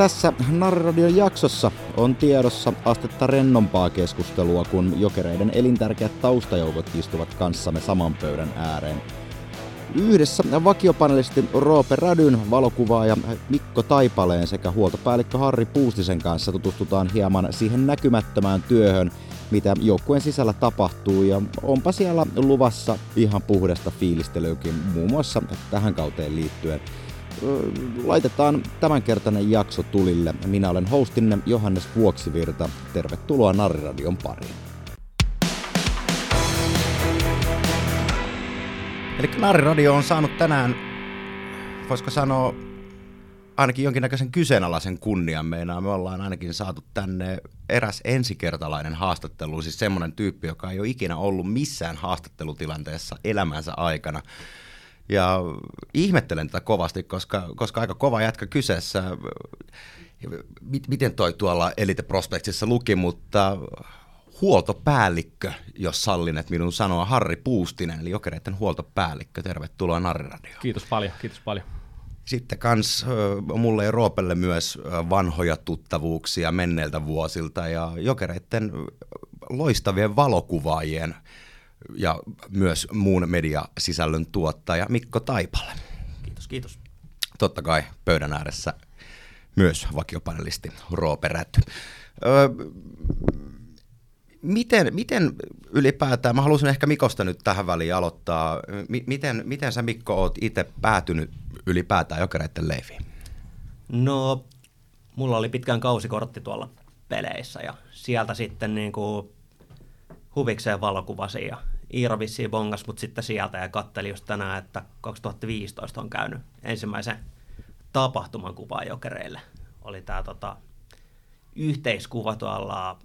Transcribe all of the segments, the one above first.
Tässä Narradion jaksossa on tiedossa astetta rennompaa keskustelua, kun jokereiden elintärkeät taustajoukot istuvat kanssamme saman pöydän ääreen. Yhdessä vakiopanelisti Roope Rädyn, valokuvaaja Mikko Taipaleen sekä huoltopäällikkö Harri Puustisen kanssa tutustutaan hieman siihen näkymättömään työhön, mitä joukkueen sisällä tapahtuu ja onpa siellä luvassa ihan puhdasta fiilistelyäkin muun muassa tähän kauteen liittyen. Laitetaan tämänkertainen jakso tulille. Minä olen hostinne Johannes Vuoksivirta. Tervetuloa Narriradion pariin. Eli Narriradio on saanut tänään, voisiko sanoa, ainakin jonkinnäköisen kyseenalaisen kunnian meinaa. Me ollaan ainakin saatu tänne eräs ensikertalainen haastattelu, siis semmoinen tyyppi, joka ei ole ikinä ollut missään haastattelutilanteessa elämänsä aikana. Ja ihmettelen tätä kovasti, koska, koska aika kova jätkä kyseessä. Miten toi tuolla Elite Prospectsissa luki, mutta huoltopäällikkö, jos sallinet minun sanoa, Harri Puustinen, eli Jokereiden huoltopäällikkö. Tervetuloa Narriradioon. Kiitos paljon, kiitos paljon. Sitten kans mulle ja Roopelle myös vanhoja tuttavuuksia menneiltä vuosilta ja Jokereiden loistavien valokuvaajien ja myös muun mediasisällön tuottaja Mikko Taipale. Kiitos, kiitos. Totta kai pöydän ääressä myös vakiopanelisti Roope Räty. Öö, miten, miten ylipäätään, mä haluaisin ehkä Mikosta nyt tähän väliin aloittaa, M- miten, miten sä Mikko oot itse päätynyt ylipäätään jokereiden leiviin? No, mulla oli pitkään kausikortti tuolla peleissä ja sieltä sitten niin kuin huvikseen valokuvasin ja Iiro vissiin bongas mut sitten sieltä ja katteli just tänään, että 2015 on käynyt ensimmäisen tapahtuman kuvaa jokereille. Oli tämä tota, yhteiskuva tuolla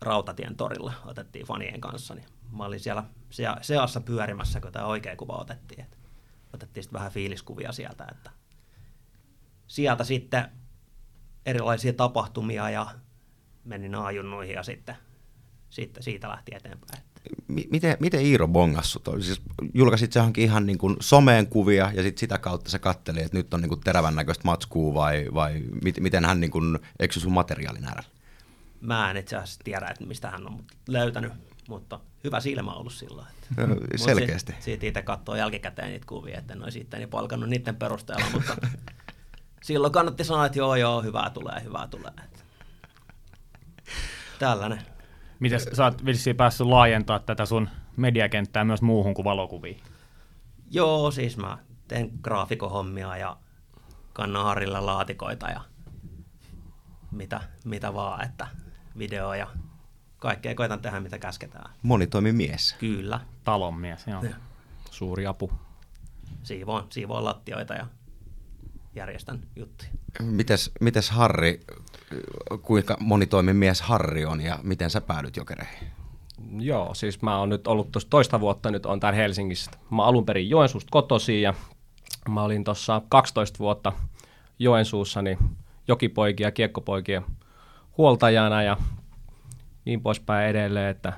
Rautatien torilla, otettiin fanien kanssa, niin mä olin siellä seassa pyörimässä, kun tämä oikea kuva otettiin. Et otettiin sitten vähän fiiliskuvia sieltä, että sieltä sitten erilaisia tapahtumia ja menin aajunnuihin ja sitten, sitten siitä lähti eteenpäin miten, miten Iiro bongas sut? Siis julkaisit sä ihan niin kuin someen kuvia ja sit sitä kautta se katteli, että nyt on niin kuin terävän näköistä matskua vai, vai miten hän niin kuin eksy sun materiaalin äärellä? Mä en itse asiassa tiedä, että mistä hän on löytänyt, mutta hyvä silmä ollut silloin. Että. No, selkeästi. Siitä, siitä itse katsoo jälkikäteen niitä kuvia, että en olisi itseäni palkannut niiden perusteella, mutta silloin kannatti sanoa, että joo joo, hyvää tulee, hyvää tulee. Tällainen. Miten sä oot vissiin päässyt laajentaa tätä sun mediakenttää myös muuhun kuin valokuviin? Joo, siis mä teen graafikohommia ja kannan Harilla laatikoita ja mitä, mitä vaan, että video ja kaikkea koitan tehdä, mitä käsketään. Monitoimimies. Kyllä. Talonmies, joo. Ja. Suuri apu. Siivoon, siivoon lattioita ja järjestän juttuja. Mites, mites Harri, kuinka monitoimimies Harri on ja miten sä päädyt jokereihin? Joo, siis mä oon nyt ollut tuossa toista vuotta, nyt on täällä Helsingissä. Mä alun perin Joensuusta kotosi ja mä olin tuossa 12 vuotta Joensuussa niin jokipoikia ja kiekkopoikia huoltajana ja niin poispäin edelleen, että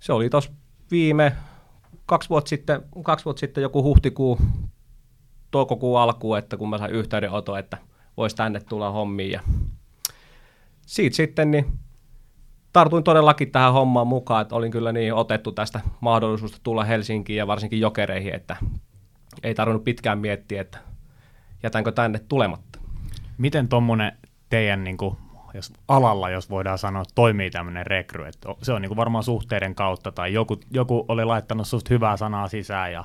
se oli tuossa viime kaksi vuotta sitten, kaksi vuotta sitten joku huhtikuu, toukokuun alkuun, että kun mä sain yhteydenoton, että voisi tänne tulla hommiin ja siitä sitten niin tartuin todellakin tähän hommaan mukaan, että olin kyllä niin otettu tästä mahdollisuudesta tulla Helsinkiin ja varsinkin jokereihin, että ei tarvinnut pitkään miettiä, että jätänkö tänne tulematta. Miten tuommoinen teidän niin kuin, jos alalla, jos voidaan sanoa, toimii tämmöinen rekry, että se on niin kuin varmaan suhteiden kautta tai joku, joku oli laittanut susta hyvää sanaa sisään ja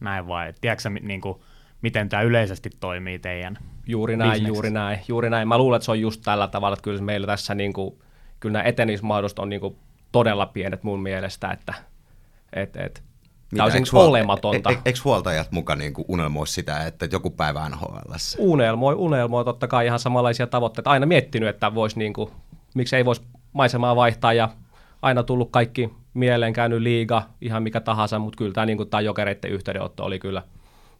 näin vai, tiedätkö niin kuin, miten tämä yleisesti toimii teidän Juuri näin, juuri näin, juuri näin. Mä luulen, että se on just tällä tavalla, että kyllä meillä tässä niin kuin, kyllä nämä etenismahdollisuudet on niin kuin todella pienet mun mielestä, että et, et, Tämä on huol- olematonta. E- e- eikö huoltajat mukaan niin unelmoi sitä, että joku päivä NHL? Unelmoi, unelmoi totta kai ihan samanlaisia tavoitteita. Aina miettinyt, että vois niin kuin, miksi ei voisi maisemaa vaihtaa ja aina tullut kaikki mieleen käynyt liiga, ihan mikä tahansa, mutta kyllä tämä, niin kuin, tämä jokereiden yhteydenotto oli kyllä,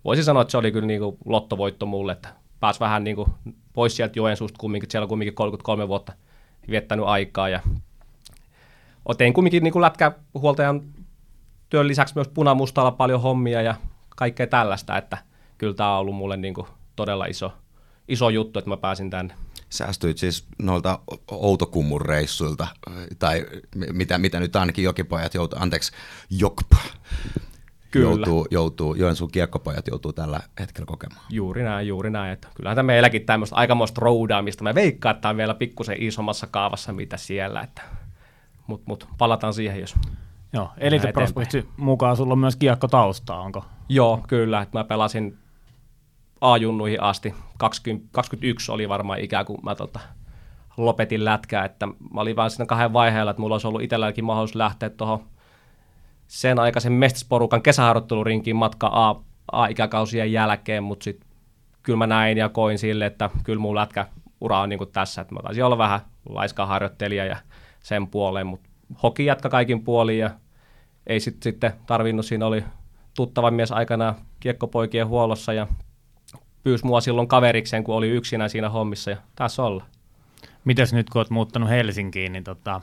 voisin sanoa, että se oli kyllä niin kuin lottovoitto mulle, että pääsi vähän niin kuin pois sieltä Joensuusta kumminkin, siellä on kumminkin 33 vuotta viettänyt aikaa ja tein kumminkin niin kuin lätkähuoltajan työn lisäksi myös punamustalla paljon hommia ja kaikkea tällaista, että kyllä tämä on ollut mulle niin kuin todella iso, iso juttu, että mä pääsin tänne. säästyit siis noilta outokummun reissuilta, tai mitä, mitä nyt ainakin jokipojat joutuu, anteeksi, jokpa, Kyllä. joutuu, joutuu, Joensuun kiekkopojat joutuu tällä hetkellä kokemaan. Juuri näin, juuri näin. Että kyllähän tämä meilläkin tämmöistä aikamoista roudaamista. Mä veikkaan, että tämä on vielä pikkusen isommassa kaavassa, mitä siellä. Että... Mutta mut, palataan siihen, jos... Joo, Elite Prospectin mukaan sulla on myös kiekko taustaa, onko? Joo, kyllä. Että mä pelasin A-junnuihin asti. 20, 21 oli varmaan ikään kuin mä tota, lopetin lätkää. Että mä olin vain siinä kahden vaiheella, että mulla olisi ollut itselläkin mahdollisuus lähteä tuohon sen aikaisen mestisporukan kesäharjoittelurinkin matka A, A-ikäkausien jälkeen, mutta sitten kyllä mä näin ja koin sille, että kyllä mun lätkäura on niin tässä, että mä taisin olla vähän laiska harjoittelija ja sen puoleen, mutta hoki jatka kaikin puolin ja ei sit, sitten tarvinnut, siinä oli tuttava mies aikana kiekkopoikien huollossa ja pyysi mua silloin kaverikseen, kun oli yksinä siinä hommissa ja tässä olla. Mites nyt, kun oot muuttanut Helsinkiin, niin tota,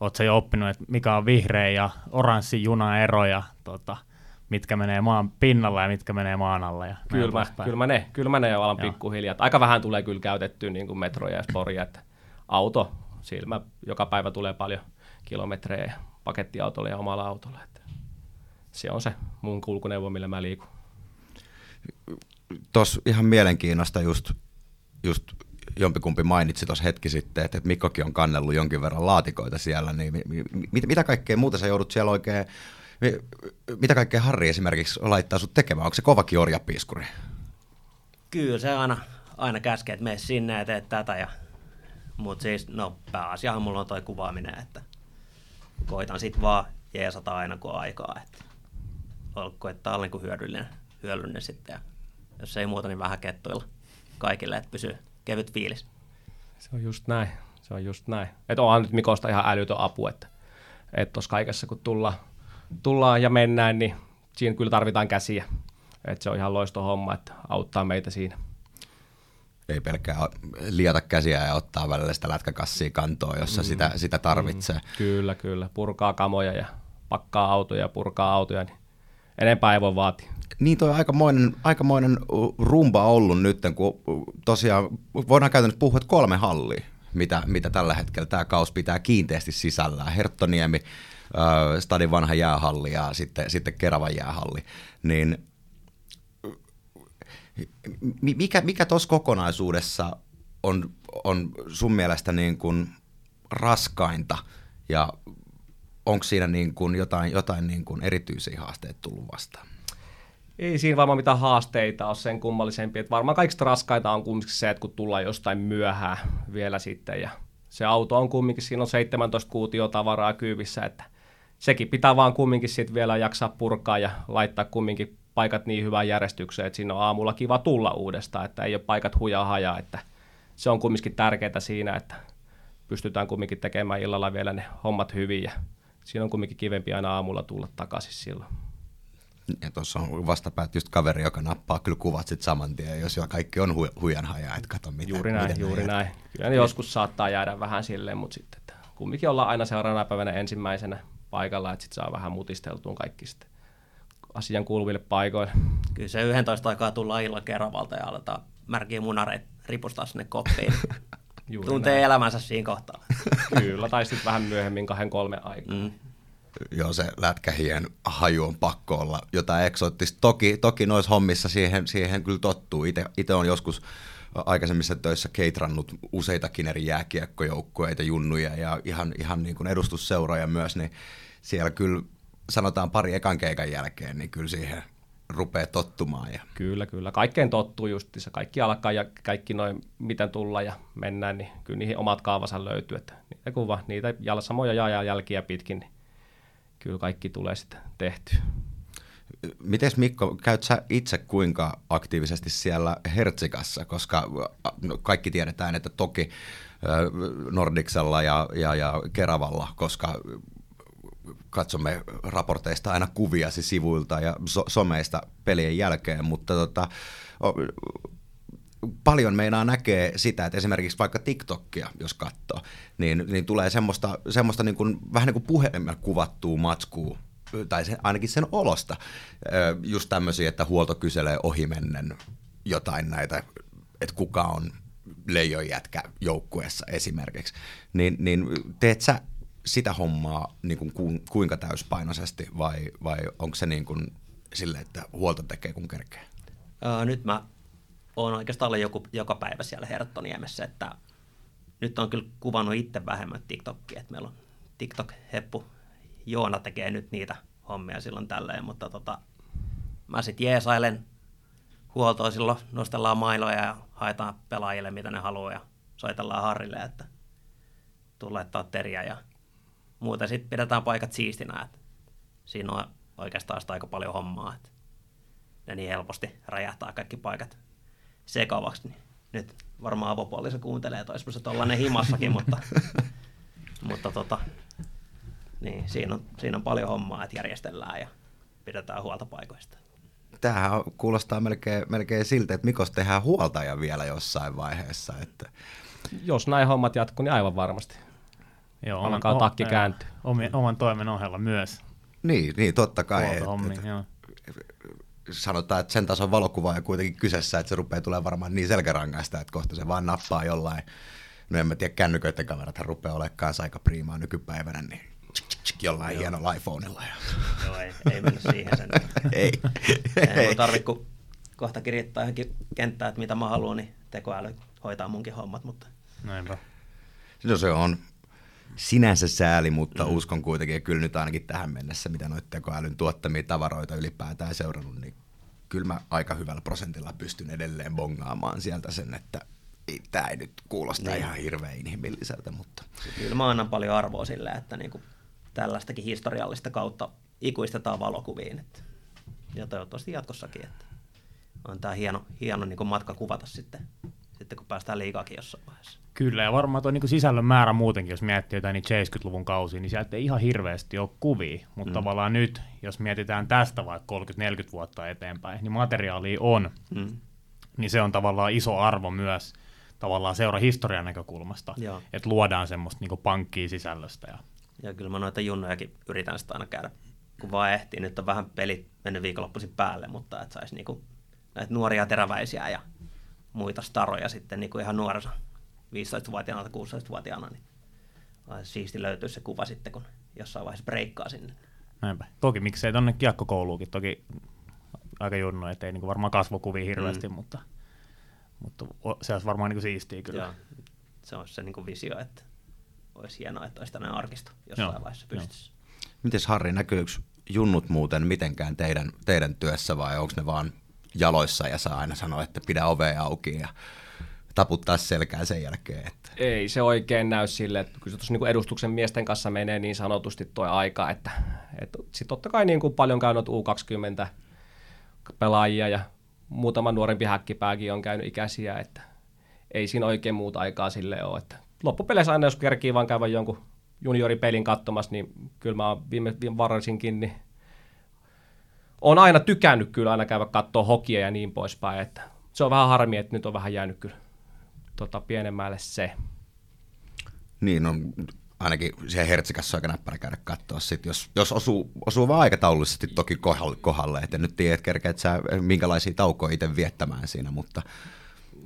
oot jo oppinut, että mikä on vihreä ja oranssi juna ero ja tota, mitkä menee maan pinnalla ja mitkä menee maan alla. Ja kyllä, mä, kyllä, mä ne, kyllä mä ne alan pikkuhiljaa. Aika vähän tulee kyllä käytettyä niin kuin metroja ja sporia, että auto, silmä joka päivä tulee paljon kilometrejä ja pakettiautolla ja omalla autolla. Että se on se mun kulkuneuvo, millä mä liikun. Tuossa ihan mielenkiinnosta just, just jompikumpi mainitsi tuossa hetki sitten, että Mikkokin on kannellut jonkin verran laatikoita siellä, niin mit, mitä kaikkea muuta sä joudut siellä oikein, mitä kaikkea Harri esimerkiksi laittaa sut tekemään? Onko se kovakin orjapiiskuri? Kyllä se aina, aina käskee, että mene sinne ja teet tätä. Ja... Mutta siis, no pääasiahan mulla on toi kuvaaminen, että koitan sit vaan jeesata aina kun aikaa. Että koittaa olla niin hyödyllinen, hyödyllinen sitten. Ja jos ei muuta, niin vähän kettuilla kaikille, että pysyy kevyt fiilis. Se on just näin. Se on just näin. Että onhan nyt Mikosta ihan älytön apu, että että tuossa kaikessa kun tulla, tullaan ja mennään, niin siinä kyllä tarvitaan käsiä. Että se on ihan loisto homma, että auttaa meitä siinä. Ei pelkkää liata käsiä ja ottaa välillä sitä lätkäkassia kantoa, jossa mm. sitä, sitä tarvitsee. Mm. Kyllä, kyllä. Purkaa kamoja ja pakkaa autoja ja purkaa autoja, niin enempää ei voi vaatia. Niin toi on aikamoinen, aikamoinen rumba ollut nyt, kun tosiaan voidaan käytännössä puhua, että kolme hallia, mitä, mitä tällä hetkellä tämä kaus pitää kiinteästi sisällään. Herttoniemi, äh, Stadin vanha jäähalli ja sitten, sitten Keravan jäähalli. Niin mikä, mikä tuossa kokonaisuudessa on, on sun mielestä niin kuin raskainta ja onko siinä niin kuin jotain, jotain niin kuin erityisiä haasteita tullut vastaan? Ei siinä varmaan mitään haasteita ole sen kummallisempi. Että varmaan kaikista raskaita on kumminkin se, että kun tullaan jostain myöhään vielä sitten ja se auto on kumminkin, siinä on 17 kuutio tavaraa kyyvissä, että sekin pitää vaan kumminkin sitten vielä jaksaa purkaa ja laittaa kumminkin paikat niin hyvään järjestykseen, että siinä on aamulla kiva tulla uudestaan, että ei ole paikat hujaa hajaa, että se on kumminkin tärkeää siinä, että pystytään kumminkin tekemään illalla vielä ne hommat hyvin ja siinä on kumminkin kivempi aina aamulla tulla takaisin silloin. Ja tuossa on vastapäät just kaveri, joka nappaa kyllä kuvat sitten saman tien, jos jo kaikki on hu- huijan hajaa, että kato miten Juuri näin, miten juuri näin. Kyllä ne joskus saattaa jäädä vähän silleen, mutta sitten että kumminkin ollaan aina seuraavana päivänä ensimmäisenä paikalla, että sitten saa vähän mutisteltua kaikki sitten asian kuuluville paikoille. Kyllä se 11 aikaa tullaan illan Keravalta ja aletaan märkiä munareita ripustaa sinne koppiin. Tuntee näin. elämänsä siinä kohtaa. Kyllä, tai sitten vähän myöhemmin kahden kolme aikaa. Mm. Joo, se lätkähien haju on pakko olla jotain eksoottista. Toki, toki noissa hommissa siihen, siihen kyllä tottuu. Itse on joskus aikaisemmissa töissä keitrannut useitakin eri jääkiekkojoukkueita, junnuja ja ihan, ihan niin kuin edustusseuroja myös, niin siellä kyllä sanotaan pari ekan keikan jälkeen, niin kyllä siihen rupeaa tottumaan. Ja... Kyllä, kyllä. Kaikkeen tottuu justissa. Kaikki alkaa ja kaikki noin, miten tulla ja mennään, niin kyllä niihin omat kaavansa löytyy. Että niitä kuva, niitä jal, samoja jaa jälkiä pitkin, niin kyllä kaikki tulee sitten tehty. Miten Mikko, käyt sä itse kuinka aktiivisesti siellä Hertsikassa, koska no, kaikki tiedetään, että toki Nordiksella ja, ja, ja Keravalla, koska katsomme raporteista aina kuviasi sivuilta ja so- someista pelien jälkeen, mutta tota, paljon meinaa näkee sitä, että esimerkiksi vaikka TikTokia, jos katsoo, niin, niin tulee semmoista, semmoista niin kuin, vähän niin kuin puhelimella kuvattua matskua, tai se, ainakin sen olosta, just tämmöisiä, että huolto kyselee ohimennen jotain näitä, että kuka on leijon jätkä joukkueessa esimerkiksi, niin, niin teet sä sitä hommaa niin kuin ku, kuinka täyspainoisesti vai, vai onko se niin kuin sille, että huolta tekee kun kerkee? Nyt mä oon oikeastaan ollut joku, joka päivä siellä Herttoniemessä, että nyt on kyllä kuvannut itse vähemmän TikTokia, että meillä on TikTok-heppu. Joona tekee nyt niitä hommia silloin tälleen, mutta tota, mä sitten jeesailen huoltoa silloin, nostellaan mailoja ja haetaan pelaajille mitä ne haluaa ja soitellaan Harrille, että tuu laittaa teriä ja muuten sitten pidetään paikat siistinä, että siinä on oikeastaan sitä aika paljon hommaa, että ne niin helposti räjähtää kaikki paikat sekavaksi, niin nyt varmaan avopuoliso kuuntelee, että olisipa se tollainen himassakin, mutta, mutta tota, niin, siinä, on, siinä on paljon hommaa, että järjestellään ja pidetään huolta paikoista. Tämähän kuulostaa melkein, melkein siltä, että Mikos tehdään huoltaja vielä jossain vaiheessa. Että... Jos näin hommat jatkuu, niin aivan varmasti. Joo, Alkaa oman, takki o- kääntyä. Oman, oman toimen ohella myös. Niin, niin totta kai. Et, huoltohommia, et, joo. Sanotaan, että sen tason valokuva on kuitenkin kyseessä, että se rupeaa tulemaan varmaan niin selkärangaista, että kohta se vaan nappaa jollain. No en mä tiedä, kännyköiden kamerathan rupeaa olemaan kanssa aika priimaa nykypäivänä, niin tsk, tsk, tsk, jollain Joo. hienolla iPhoneilla. Ja... Joo, ei, ei mennä siihen sen. ei. ei mun tarvi, kun kohta kirjoittaa johonkin kenttään, että mitä mä haluan, niin tekoäly hoitaa munkin hommat, mutta Näinpä. No se on sinänsä sääli, mutta mm. uskon kuitenkin, että kyllä nyt ainakin tähän mennessä, mitä noita tekoälyn tuottamia tavaroita ylipäätään seurannut, niin kyllä mä aika hyvällä prosentilla pystyn edelleen bongaamaan sieltä sen, että ei, tämä ei nyt kuulosta niin. ihan hirveän inhimilliseltä, mutta... Kyllä mä annan paljon arvoa sille, että niinku tällaistakin historiallista kautta ikuistetaan valokuviin. Että, ja toivottavasti jatkossakin, että on tämä hieno, hieno niinku matka kuvata sitten, sitten, kun päästään liikaakin jossain vaiheessa. Kyllä, ja varmaan tuo niin sisällön määrä muutenkin, jos miettii jotain niin 70-luvun kausia, niin sieltä ei ihan hirveästi ole kuvia, mutta mm. tavallaan nyt, jos mietitään tästä vaikka 30-40 vuotta eteenpäin, niin materiaalia on, mm. niin se on tavallaan iso arvo myös tavallaan seura historian näkökulmasta, Joo. että luodaan semmoista niin pankkia sisällöstä. Ja... ja kyllä mä noita junnojakin yritän sitä aina käydä, kun vaan ehtii. Nyt on vähän pelit mennyt viikonloppuisin päälle, mutta että saisi niinku näitä nuoria teräväisiä ja muita staroja sitten niinku ihan nuorissa 15-vuotiaana tai 16-vuotiaana, niin siisti löytyy se kuva sitten, kun jossain vaiheessa breikkaa sinne. Näinpä. Toki miksei tonne kiekkokouluukin, toki aika junno, ettei niinku varmaan kasvokuvia hirveästi, mm. mutta, mutta se olisi varmaan niinku siistiä kyllä. Joo. Se olisi se niinku visio, että olisi hienoa, että olisi tämmöinen arkisto jossain Joo. vaiheessa pystyssä. Miten Harri, näkyykö junnut muuten mitenkään teidän, teidän työssä vai onko ne vaan jaloissa ja saa aina sanoa, että pidä ovea auki ja taputtaa selkää sen jälkeen. Että. Ei se oikein näy sille, että kyllä se niin edustuksen miesten kanssa menee niin sanotusti tuo aika, että, että sitten totta kai niin kuin paljon käynyt U20 pelaajia ja muutama nuorempi häkkipääkin on käynyt ikäisiä, että ei siinä oikein muuta aikaa sille ole. Että loppupeleissä aina, jos kerkii vaan käydä jonkun junioripelin katsomassa, niin kyllä mä viime, viime varsinkin, niin on aina tykännyt kyllä aina käydä katsoa hokia ja niin poispäin, että se on vähän harmi, että nyt on vähän jäänyt kyllä tota, pienemmälle se. Niin, no ainakin se Hertsikässä on aika näppärä käydä katsoa sit, jos, jos osuu, osuu vaan aikataulullisesti toki kohdalle, kohdalle että nyt tiedät, kerkeet sä minkälaisia taukoja itse viettämään siinä, mutta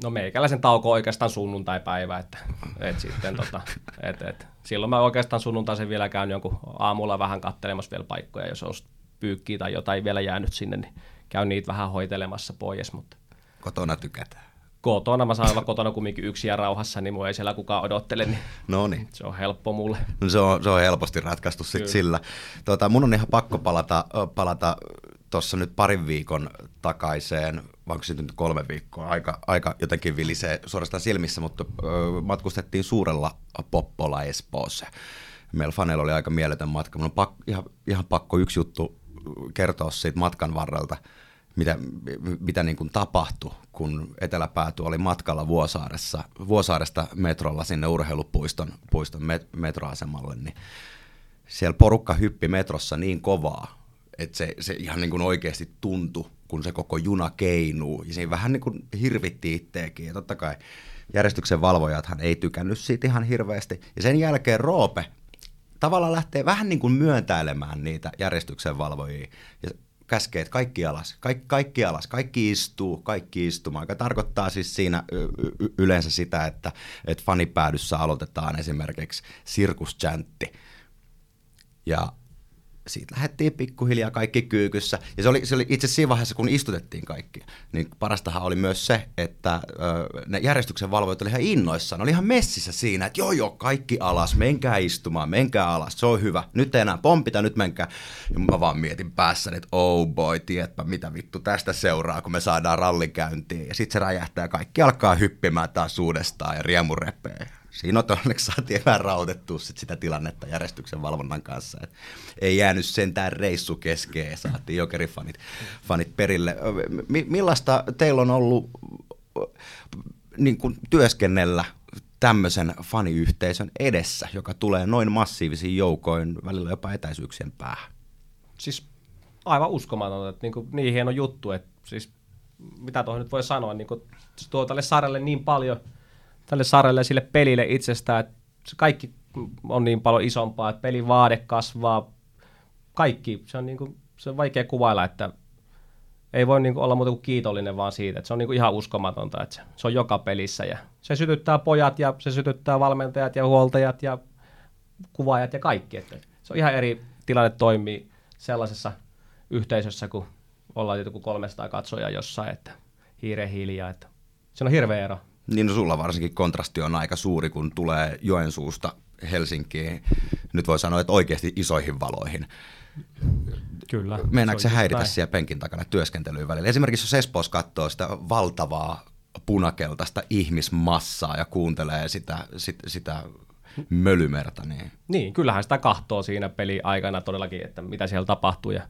No meikäläisen tauko on oikeastaan sunnuntai-päivä, että, et sitten, tota, et, et, silloin mä oikeastaan sunnuntaisin vielä käyn jonkun aamulla vähän kattelemassa vielä paikkoja, jos olisi pyykkiä tai jotain vielä jäänyt sinne, niin käyn niitä vähän hoitelemassa pois. Mutta kotona tykätään. Kotona, mä saan olla kotona kumminkin yksin ja rauhassa, niin mua ei siellä kukaan odottele, niin, no niin. se on helppo mulle. No se, on, se on helposti ratkaistu sit sillä. Tota, mun on ihan pakko palata, palata tuossa nyt parin viikon takaiseen, vaikka sitten nyt kolme viikkoa, aika, aika jotenkin vilisee suorastaan silmissä, mutta ö, matkustettiin suurella Poppola Espoossa. Meillä faneilla oli aika mieletön matka. Mun on pakko, ihan, ihan pakko yksi juttu kertoa siitä matkan varrelta, mitä, mitä niin kuin tapahtui, kun Eteläpääty oli matkalla Vuosaaressa, Vuosaaresta metrolla sinne urheilupuiston puiston met, metroasemalle, niin siellä porukka hyppi metrossa niin kovaa, että se, se ihan niin kuin oikeasti tuntui, kun se koko juna keinuu. Ja siinä vähän niin kuin hirvitti itteekin. Ja totta kai järjestyksen valvojathan ei tykännyt siitä ihan hirveästi. Ja sen jälkeen Roope tavallaan lähtee vähän niin kuin myöntäilemään niitä järjestyksen valvojia. Ja käskee, että kaikki alas, kaikki, kaikki alas, kaikki istuu, kaikki istumaan, joka tarkoittaa siis siinä yleensä sitä, että, että fanipäädyssä aloitetaan esimerkiksi sirkusjäntti. Ja siitä lähdettiin pikkuhiljaa kaikki kyykyssä. Ja se oli, se oli itse siinä vaiheessa, kun istutettiin kaikki, niin parastahan oli myös se, että ö, ne järjestyksen valvojat oli ihan innoissaan, ne oli ihan messissä siinä, että joo joo, kaikki alas, menkää istumaan, menkää alas, se on hyvä. Nyt ei enää pompita, nyt menkää. Ja mä vaan mietin päässäni, että oh boy, tiedätpä mitä vittu tästä seuraa, kun me saadaan rallikäyntiin. Ja sitten se räjähtää, kaikki alkaa hyppimään taas uudestaan ja riemu repee siinä on onneksi saatiin vähän rautettua sit sitä tilannetta järjestyksen valvonnan kanssa. Et ei jäänyt sentään reissu keskeen, saatiin jokerifanit fanit perille. M- millaista teillä on ollut niin kuin työskennellä tämmöisen faniyhteisön edessä, joka tulee noin massiivisiin joukoin, välillä jopa etäisyyksien päähän? Siis aivan uskomatonta, että niin, kuin, niin hieno juttu, että siis mitä tuohon nyt voi sanoa, niin kuin, tuo tälle sarjalle niin paljon – tälle sarjalle ja sille pelille itsestään, että se kaikki on niin paljon isompaa, että pelin vaade kasvaa, kaikki, se on, niin kuin, se on vaikea kuvailla, että ei voi niin kuin olla muuta kuin kiitollinen vaan siitä, että se on niin kuin ihan uskomatonta, että se, se on joka pelissä ja se sytyttää pojat ja se sytyttää valmentajat ja huoltajat ja kuvaajat ja kaikki, että se on ihan eri tilanne toimii sellaisessa yhteisössä, kun ollaan joku 300 katsojaa jossain, että hiire hiljaa, että se on hirveä ero. Niin no sulla varsinkin kontrasti on aika suuri, kun tulee Joensuusta Helsinkiin. Nyt voi sanoa, että oikeasti isoihin valoihin. Kyllä. Meinaatko se, se häiritä siellä penkin takana työskentelyyn välillä? Esimerkiksi jos Espoossa katsoo sitä valtavaa punakeltaista ihmismassaa ja kuuntelee sitä, sitä, sitä mölymerta. Niin... niin, kyllähän sitä kahtoo siinä peli aikana todellakin, että mitä siellä tapahtuu ja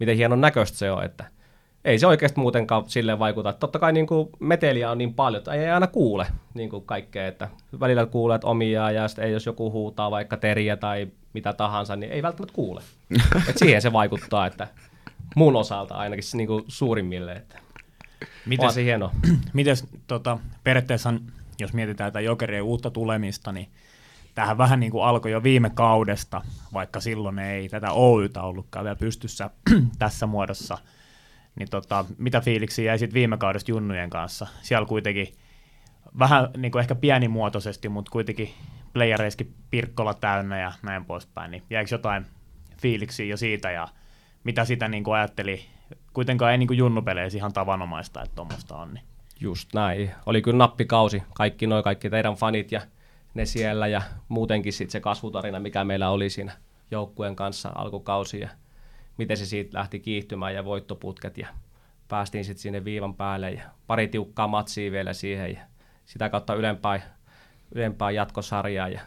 miten hienon näköistä se on, että ei se oikeasti muutenkaan silleen vaikuta. Totta kai niin kuin meteliä on niin paljon, että ei aina kuule niin kuin kaikkea, että välillä kuulee, että omia ja sitten ei, jos joku huutaa vaikka teriä tai mitä tahansa, niin ei välttämättä kuule. Et siihen se vaikuttaa, että mun osalta ainakin se niin kuin suurimmille, että Mites, se hieno. Mites tota, periaatteessa, jos mietitään tätä jokerien uutta tulemista, niin tähän vähän niin kuin alkoi jo viime kaudesta, vaikka silloin ei tätä Oytä ollutkaan vielä pystyssä tässä muodossa – niin tota, mitä fiiliksiä jäi sitten viime kaudesta junnujen kanssa? Siellä kuitenkin vähän niin kuin ehkä pienimuotoisesti, mutta kuitenkin playereiskin Pirkkola täynnä ja näin poispäin, niin jäikö jotain fiiliksiä jo siitä ja mitä sitä niin kuin ajatteli? Kuitenkaan ei niin kuin junnupeleissä ihan tavanomaista, että tuommoista on. Niin. Just näin. Oli kyllä nappikausi. Kaikki noin, kaikki teidän fanit ja ne siellä ja muutenkin sitten se kasvutarina, mikä meillä oli siinä joukkueen kanssa alkukausi. Ja miten se siitä lähti kiihtymään ja voittoputket ja päästiin sitten sinne viivan päälle ja pari tiukkaa matsia vielä siihen ja sitä kautta ylempää, ylempää jatkosarjaa ja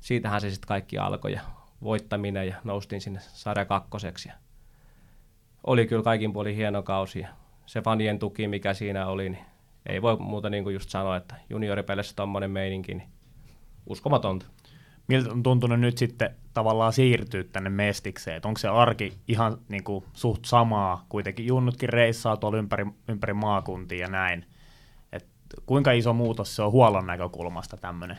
siitähän se sitten kaikki alkoi ja voittaminen ja noustiin sinne sarja kakkoseksi. Ja oli kyllä kaikin puolin hieno kausi ja se fanien tuki, mikä siinä oli, niin ei voi muuta niin kuin just sanoa, että junioripeleissä tuommoinen meininki, niin uskomatonta miltä on tuntunut nyt sitten tavallaan siirtyä tänne Mestikseen? Et onko se arki ihan niin kuin, suht samaa, kuitenkin junnutkin reissaa tuolla ympäri, ympäri maakuntia ja näin. Et kuinka iso muutos se on huollon näkökulmasta tämmöinen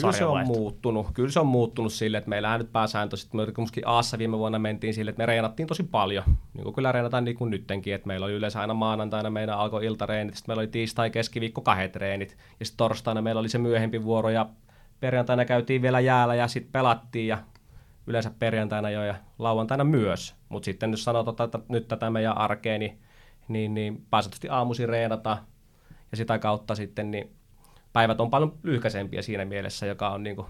Kyllä se on muuttunut. Kyllä se on muuttunut sille, että meillähän nyt pääsääntöisesti, me kumminkin Aassa viime vuonna mentiin sille, että me reenattiin tosi paljon. Niin kuin kyllä reenataan niin kuin nyttenkin, että meillä oli yleensä aina maanantaina meidän alkoi iltareenit, sitten meillä oli tiistai, keskiviikko kahdet treenit, ja sitten torstaina meillä oli se myöhempi vuoro, ja perjantaina käytiin vielä jäällä ja sitten pelattiin ja yleensä perjantaina jo ja lauantaina myös. Mutta sitten jos sanotaan että nyt tätä meidän arkeen, niin, niin, niin pääsääntöisesti aamuisin reenata ja sitä kautta sitten niin päivät on paljon lyhkäisempiä siinä mielessä, joka on niin kuin,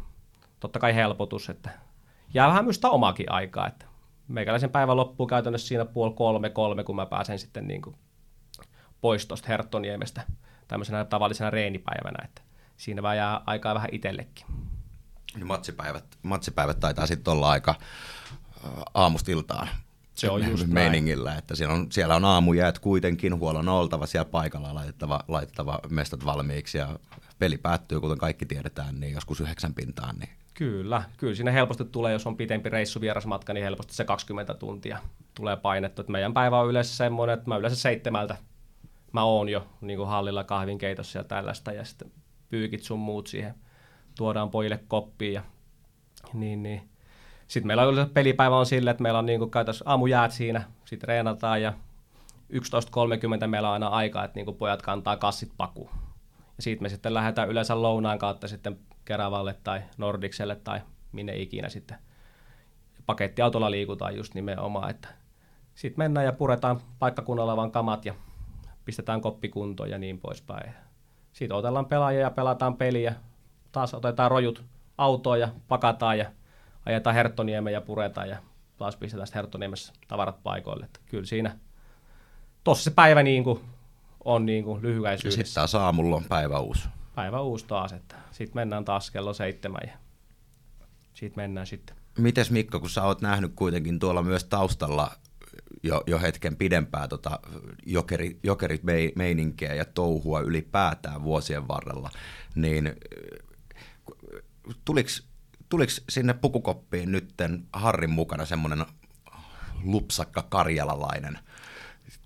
totta kai helpotus, että jää vähän myös sitä omaakin aikaa, että meikäläisen päivän loppuu käytännössä siinä puoli kolme, kolme, kun mä pääsen sitten niin kuin pois tuosta Herttoniemestä tämmöisenä tavallisena reenipäivänä, että siinä vaan jää aikaa vähän itsellekin. Niin matsipäivät, matsipäivät taitaa sitten olla aika aamustiltaan se on just meiningillä, näin. että siellä on, siellä on aamujäät kuitenkin, huollon oltava siellä paikalla, laitettava, laitettava mestat valmiiksi ja peli päättyy, kuten kaikki tiedetään, niin joskus yhdeksän pintaan. Niin. Kyllä, kyllä siinä helposti tulee, jos on pitempi reissu vierasmatka, niin helposti se 20 tuntia tulee painettu. Että meidän päivä on yleensä semmoinen, että mä yleensä seitsemältä mä oon jo niin kuin hallilla kahvinkeitossa ja tällaista, ja sitten pyykit sun muut siihen tuodaan pojille koppiin ja niin, niin. Sitten meillä on pelipäivä on sille, että meillä on niin käytössä aamujäät siinä, sitten reenataan ja 11.30 meillä on aina aika, että niin pojat kantaa kassit pakuun. Ja siitä me sitten lähdetään yleensä lounaan kautta sitten Keravalle tai Nordikselle tai minne ikinä sitten. Pakettiautolla liikutaan just nimenomaan, että sitten mennään ja puretaan paikkakunnalla vaan kamat ja pistetään koppikuntoon ja niin poispäin. Sitten otellaan pelaajia ja pelataan peliä. Taas otetaan rojut autoon ja pakataan ja ajetaan Herttoniemeen ja puretaan ja taas pistetään sitten Herttoniemessä tavarat paikoille. Että kyllä siinä tossa se päivä niin kuin on niin kuin lyhykäisyydessä. Sitten taas aamulla on päivä uusi. Päivä uusi taas, että sitten mennään taas kello seitsemän ja sitten mennään sitten. Mites Mikko, kun sä oot nähnyt kuitenkin tuolla myös taustalla jo, jo hetken pidempää tota jokeri, jokerimeininkiä ja touhua ylipäätään vuosien varrella, niin tuliko, tuliko sinne pukukoppiin nytten Harrin mukana semmoinen lupsakka karjalalainen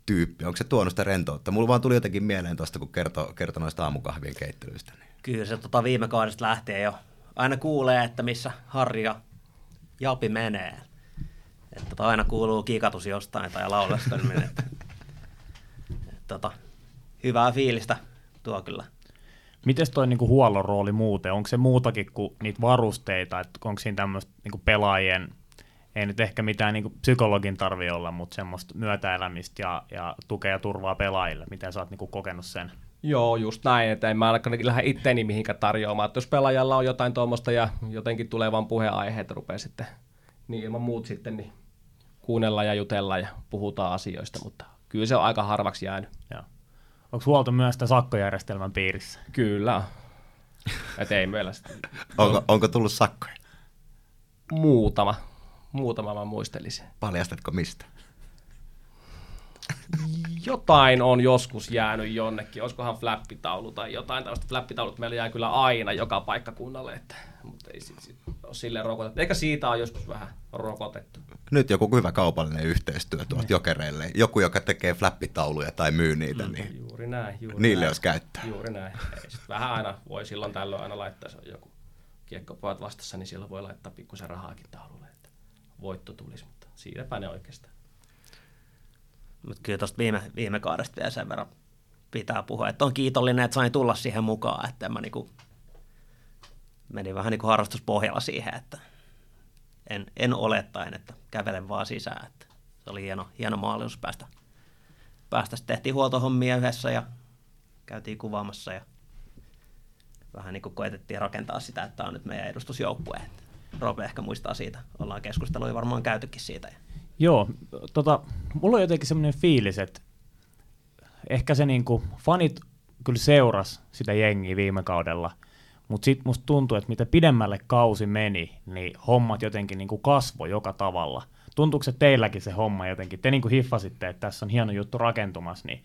tyyppi? Onko se tuonut sitä rentoutta? Mulla vaan tuli jotenkin mieleen tuosta, kun kertoi, kertoi noista aamukahvien keittelyistä. Niin. Kyllä se tota viime kaudesta lähtee jo. Aina kuulee, että missä Harri ja Japi menee. Että tota aina kuuluu kikatus jostain tai lauleskeleminen. että, että, tota, hyvää fiilistä tuo kyllä. Miten toi niinku huollon rooli muuten? Onko se muutakin kuin niitä varusteita? Et onko siinä tämmöistä niinku pelaajien, ei nyt ehkä mitään niinku psykologin tarvi olla, mutta semmoista myötäelämistä ja, ja tukea ja turvaa pelaajille. Miten sä oot niinku kokenut sen? Joo, just näin, että en mä ainakaan lähde itteni mihinkään tarjoamaan. Että jos pelaajalla on jotain tuommoista ja jotenkin tulee vaan puheenaiheet rupeaa sitten, niin ilman muut sitten, niin kuunnella ja jutella ja puhutaan asioista, mutta kyllä se on aika harvaksi jäänyt. Joo. Onko huolto myös sitä sakkojärjestelmän piirissä? Kyllä. Et ei meillä sitä. onko, onko tullut sakkoja? Muutama. Muutama mä muistelisin. Paljastatko mistä? Jotain on joskus jäänyt jonnekin, olisikohan flappitaulu tai jotain tällaista. Flappitaulut meillä jää kyllä aina joka paikkakunnalle, että, mutta ei sit, sit ole sille rokotettu. Eikä siitä ole joskus vähän rokotettu. Nyt joku hyvä kaupallinen yhteistyö tuolta niin. jokereille. Joku, joka tekee flappitauluja tai myy niitä, mm, niin juuri näin, juuri niille näin. olisi käyttää. Juuri näin. Ei, sit vähän aina voi silloin tällöin aina laittaa, se on joku kiekkopojat vastassa, niin silloin voi laittaa pikkusen rahaakin taululle, että voitto tulisi, mutta siinäpä ne oikeastaan. Mutta kyllä tuosta viime, viime kaudesta vielä sen verran pitää puhua, että on kiitollinen, että sain tulla siihen mukaan, että mä niinku menin vähän niin kuin harrastuspohjalla siihen, että en, en olettaen, että kävelen vaan sisään. Että se oli hieno, hieno mahdollisuus päästä, päästä. Sitten tehtiin huoltohommia yhdessä ja käytiin kuvaamassa ja vähän niin kuin koetettiin rakentaa sitä, että tämä on nyt meidän edustusjoukkue. Robe ehkä muistaa siitä. Ollaan keskusteluja varmaan käytykin siitä. Joo, tota, mulla on jotenkin semmoinen fiilis, että ehkä se niinku, fanit kyllä seuras sitä jengiä viime kaudella, mutta sitten musta tuntuu, että mitä pidemmälle kausi meni, niin hommat jotenkin niinku kasvoi joka tavalla. Tuntuuko se teilläkin se homma jotenkin? Te niinku hiffasitte, että tässä on hieno juttu rakentumassa, niin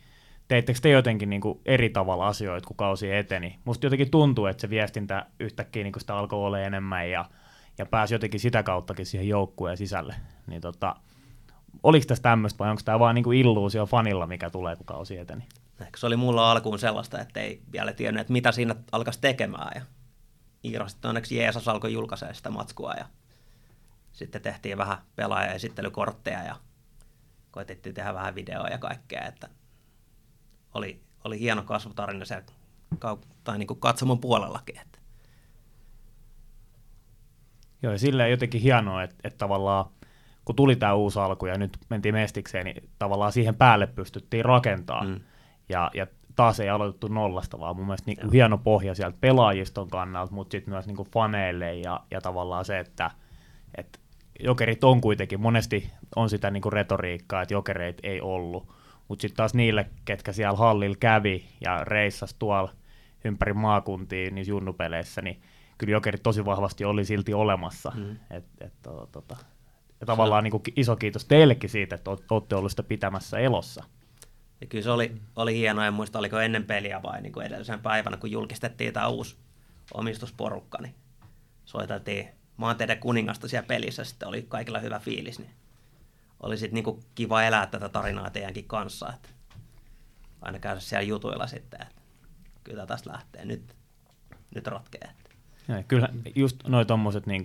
teittekö te jotenkin niinku eri tavalla asioita, kun kausi eteni? Musta jotenkin tuntuu, että se viestintä yhtäkkiä niinku sitä alkoi olla enemmän ja, ja pääsi jotenkin sitä kauttakin siihen joukkueen sisälle. Niin tota, oliko tässä tämmöistä vai onko tämä vain niinku illuusio fanilla, mikä tulee, kun kausi eteni? Ehkä se oli mulla alkuun sellaista, että ei vielä tiennyt, että mitä siinä alkaisi tekemään. Ja Iiro sitten onneksi Jeesus alkoi julkaisee sitä matskua ja sitten tehtiin vähän pelaajaesittelykortteja ja koitettiin tehdä vähän videoa ja kaikkea, että oli, oli hieno kasvutarina siellä tai niin kuin katsomon puolellakin. Että. Joo, ja silleen jotenkin hienoa, että, että tavallaan kun tuli tämä uusi alku ja nyt mentiin mestikseen, niin tavallaan siihen päälle pystyttiin rakentamaan. Mm. Ja, ja taas ei aloitettu nollasta, vaan mun mielestä niin hieno pohja sieltä pelaajiston kannalta, mutta sitten myös niin faneille ja, ja tavallaan se, että, että jokerit on kuitenkin, monesti on sitä niin kuin retoriikkaa, että jokereit ei ollut, mutta sitten taas niille, ketkä siellä hallilla kävi ja reissasi tuolla ympäri maakuntia niin junnupeleissä, niin kyllä jokerit tosi vahvasti oli silti olemassa. Mm. Et, et, to, tota, ja tavallaan niin kuin iso kiitos teillekin siitä, että olette olleet sitä pitämässä elossa. Ja kyllä se oli, oli hienoa, en muista oliko ennen peliä vai niin kuin edellisen päivänä, kun julkistettiin tämä uusi omistusporukka, niin soiteltiin maanteiden kuningasta siellä pelissä, sitten oli kaikilla hyvä fiilis, niin oli sitten niin kiva elää tätä tarinaa teidänkin kanssa, että aina käydä siellä jutuilla sitten, että kyllä tästä lähtee, nyt, nyt ratkee. Ja, kyllä just noin tuommoiset niin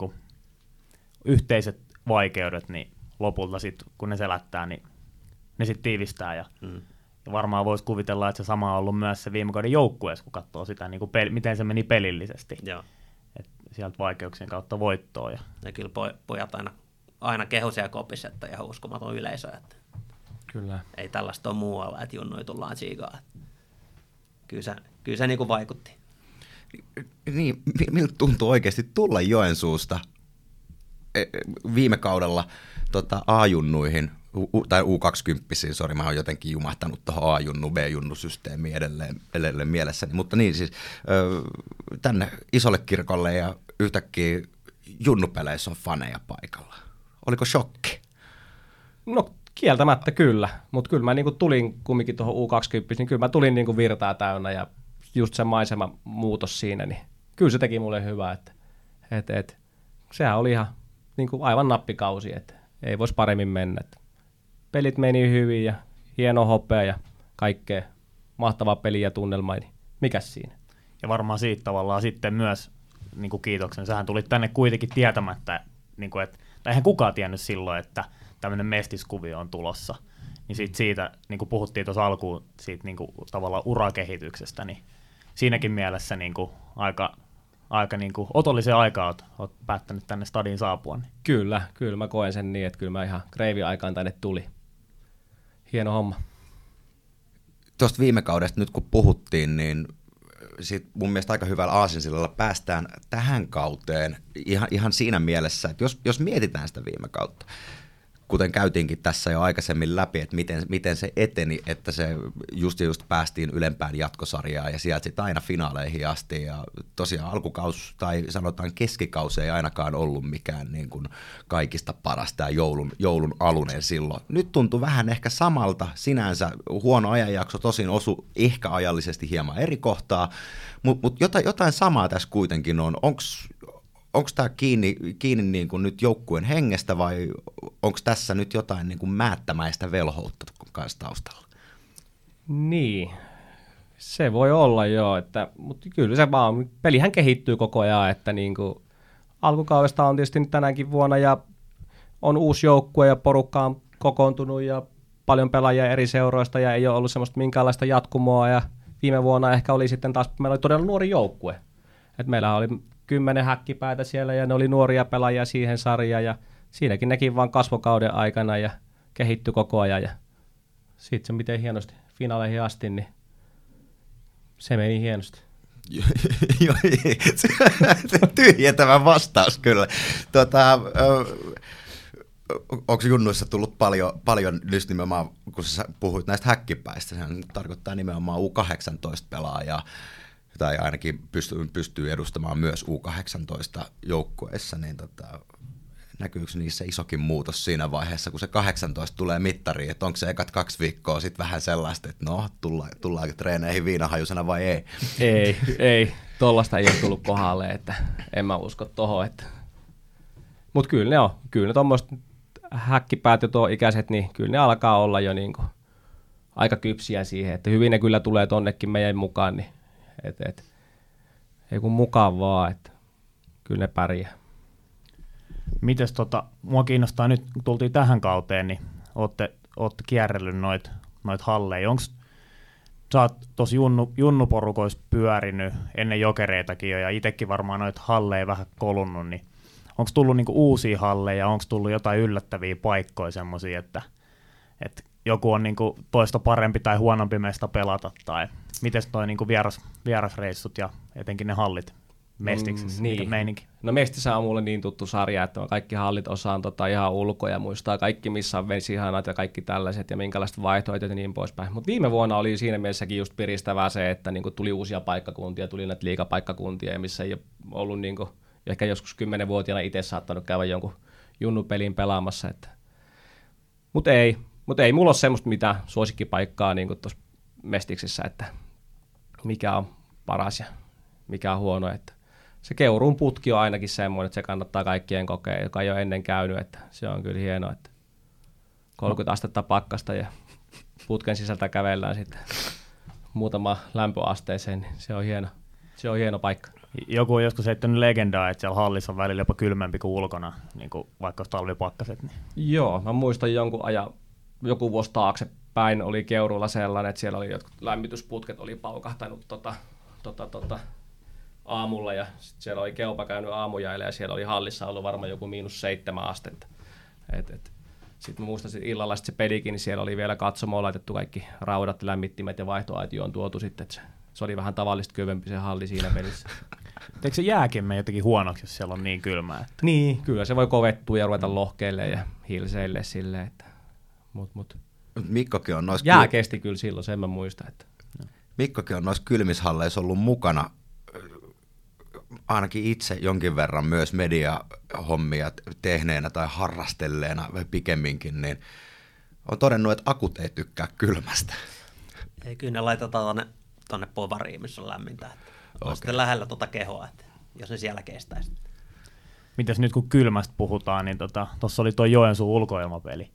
yhteiset vaikeudet, niin lopulta sit, kun ne selättää, niin ne sitten tiivistää. Ja, mm. ja varmaan voisi kuvitella, että se sama on ollut myös se viime kauden joukkueessa, kun katsoo sitä, niin kuin pel- miten se meni pelillisesti. Joo. Et sieltä vaikeuksien kautta voittoa. Ja... ja kyllä pojat aina, aina kehusia kopissa, että ihan uskomaton yleisö. Että Kyllä. Ei tällaista ole muualla, että junnui tullaan siikaa. Kyllä se, kyllä se niin kuin vaikutti. Niin, miltä tuntuu oikeasti tulla Joensuusta viime kaudella tota, A-junnuihin, U, tai U20, sori, mä oon jotenkin jumahtanut tuohon A-junnu, B-junnu-systeemiin edelleen, edelleen mielessäni, mutta niin siis tänne isolle kirkolle ja yhtäkkiä junnupeleissä on faneja paikalla. Oliko shokki? No kieltämättä kyllä, mutta kyllä mä niinku tulin kumminkin tuohon U20, niin kyllä mä tulin niinku virtaa täynnä ja just se maisema muutos siinä, niin kyllä se teki mulle hyvää, että et, et, sehän oli ihan niinku aivan nappikausi, että ei voisi paremmin mennä. Että pelit meni hyvin ja hieno hopea ja kaikkea mahtavaa peliä ja tunnelmaa, niin mikä siinä? Ja varmaan siitä tavallaan sitten myös niin kuin kiitoksen. Sähän tulit tänne kuitenkin tietämättä, niin kuin, että, tai eihän kukaan tiennyt silloin, että tämmöinen mestiskuvio on tulossa. Niin siitä, siitä niin kuin puhuttiin tuossa alkuun siitä niin kuin, tavallaan urakehityksestä, niin siinäkin mielessä niin kuin, aika, aika niin kuin, otollisen aikaa olet, olet päättänyt tänne stadiin saapua. Niin. Kyllä, kyllä mä koen sen niin, että kyllä mä ihan kreivi aikaan tänne tuli. Hieno homma. Tuosta viime kaudesta nyt kun puhuttiin, niin sit mun mielestä aika hyvällä aasinsillalla päästään tähän kauteen ihan, ihan siinä mielessä, että jos, jos mietitään sitä viime kautta, kuten käytiinkin tässä jo aikaisemmin läpi, että miten, miten se eteni, että se just just päästiin ylempään jatkosarjaan ja sieltä sitten aina finaaleihin asti. Ja tosiaan alkukaus tai sanotaan keskikausi ei ainakaan ollut mikään niin kuin kaikista paras tämä joulun, joulun alunen silloin. Nyt tuntuu vähän ehkä samalta, sinänsä huono ajanjakso tosin osu ehkä ajallisesti hieman eri kohtaa, mutta mut jotain, jotain samaa tässä kuitenkin on. Onko onko tämä kiinni, kiinni niin kuin nyt joukkueen hengestä vai onko tässä nyt jotain niin kuin määttämäistä velhoutta kanssa taustalla? Niin, se voi olla joo, että, mutta kyllä se vaan, pelihän kehittyy koko ajan, että niin kuin alkukaudesta on tietysti nyt tänäkin vuonna ja on uusi joukkue ja porukka on kokoontunut ja paljon pelaajia eri seuroista ja ei ole ollut semmoista minkäänlaista jatkumoa ja viime vuonna ehkä oli sitten taas, meillä oli todella nuori joukkue. Et meillä oli kymmenen häkkipäätä siellä ja ne oli nuoria pelaajia siihen sarjaan ja siinäkin nekin vaan kasvokauden aikana ja kehittyi koko ajan ja sitten se miten hienosti finaaleihin asti, niin se meni hienosti. Tyhjentävä vastaus kyllä. Tota, onko junnuissa tullut paljon, paljon nyt nimenomaan, kun sä puhuit näistä häkkipäistä, sehän tarkoittaa nimenomaan U18-pelaajaa, tai ainakin pystyy, pystyy edustamaan myös U18 joukkueessa, niin tota, näkyykö niissä isokin muutos siinä vaiheessa, kun se 18 tulee mittariin, että onko se ekat kaksi viikkoa sitten vähän sellaista, että no, tulla, tullaanko treeneihin viinahajusena vai ei? Ei, ei. Tuollaista ei ole tullut kohdalle, että en mä usko tohon. Että... Mutta kyllä ne on, kyllä ne tuommoiset häkkipäät jo tuo ikäiset, niin kyllä ne alkaa olla jo niinku aika kypsiä siihen, että hyvin ne kyllä tulee tonnekin meidän mukaan, niin et, et, ei kun mukaan vaan, että kyllä ne pärjää. Mites tota, mua kiinnostaa nyt, kun tultiin tähän kauteen, niin olette, olette kierrellyt noit, noit halleja. Onko sä oot tuossa junnu, junnuporukoissa pyörinyt ennen jokereitakin jo, ja itsekin varmaan noita halleja vähän kolunnut, niin onko tullut niinku uusia halleja, onko tullut jotain yllättäviä paikkoja semmoisia, että, että joku on niinku toista parempi tai huonompi meistä pelata, tai miten toi niinku vieras, vierasreissut ja etenkin ne hallit Mestiksessä, mm, niin. meininki? No Mestissä on mulle niin tuttu sarja, että mä kaikki hallit osaan tota ihan ulkoa ja muistaa kaikki, missä on vesihanat ja kaikki tällaiset ja minkälaiset vaihtoehtoja ja niin poispäin. Mutta viime vuonna oli siinä mielessäkin just piristävää se, että niinku tuli uusia paikkakuntia, tuli näitä liikapaikkakuntia, missä ei ole ollut niinku, ehkä joskus kymmenenvuotiaana itse saattanut käydä jonkun junnupelin pelaamassa. Että. Mutta ei, mutta ei mulla ole semmoista mitään suosikkipaikkaa niin tuossa Mestiksissä, että mikä on paras ja mikä on huono. Että se keuruun putki on ainakin semmoinen, että se kannattaa kaikkien kokea, joka ei ole ennen käynyt, että se on kyllä hienoa, että 30 astetta pakkasta ja putken sisältä kävellään sitten muutama lämpöasteeseen, niin se on hieno, se on hieno paikka. Joku on joskus heittänyt legendaa, että siellä hallissa on välillä jopa kylmempi kuin ulkona, niin kuin vaikka talvipakkaset. Niin. Joo, mä muistan jonkun ajan, joku vuosi taaksepäin oli Keurulla sellainen, että siellä oli jotkut lämmitysputket oli paukahtanut tota, tota, tota, aamulla ja sit siellä oli Keupa käynyt aamujaille ja siellä oli hallissa ollut varmaan joku miinus seitsemän astetta. Et, et. Sitten mä muistan, että illalla sit se pelikin, niin siellä oli vielä katsomoon laitettu kaikki raudat, lämmittimet ja vaihtoaitio on tuotu sitten, että se, se oli vähän tavallista kövempi se halli siinä pelissä. Eikö se jääkin me jotenkin huonoksi, jos siellä on niin kylmää? Että... Niin, kyllä se voi kovettua ja ruveta lohkeille ja hilseille silleen, että mut, mut. Mikkokin on noissa, Jää kesti kyllä silloin, sen mä muistan. Että. Mikkokin on noissa kylmishalleissa ollut mukana ainakin itse jonkin verran myös mediahommia tehneenä tai harrastelleena pikemminkin, niin on todennut, että akut ei tykkää kylmästä. Ei, kyllä ne laitetaan tuonne, tuonne povariin, missä on lämmintä. Että okay. On sitten lähellä tuota kehoa, että jos ne siellä kestäisi. Mitäs nyt kun kylmästä puhutaan, niin tuossa tota, oli tuo Joensuun ulkoilmapeli.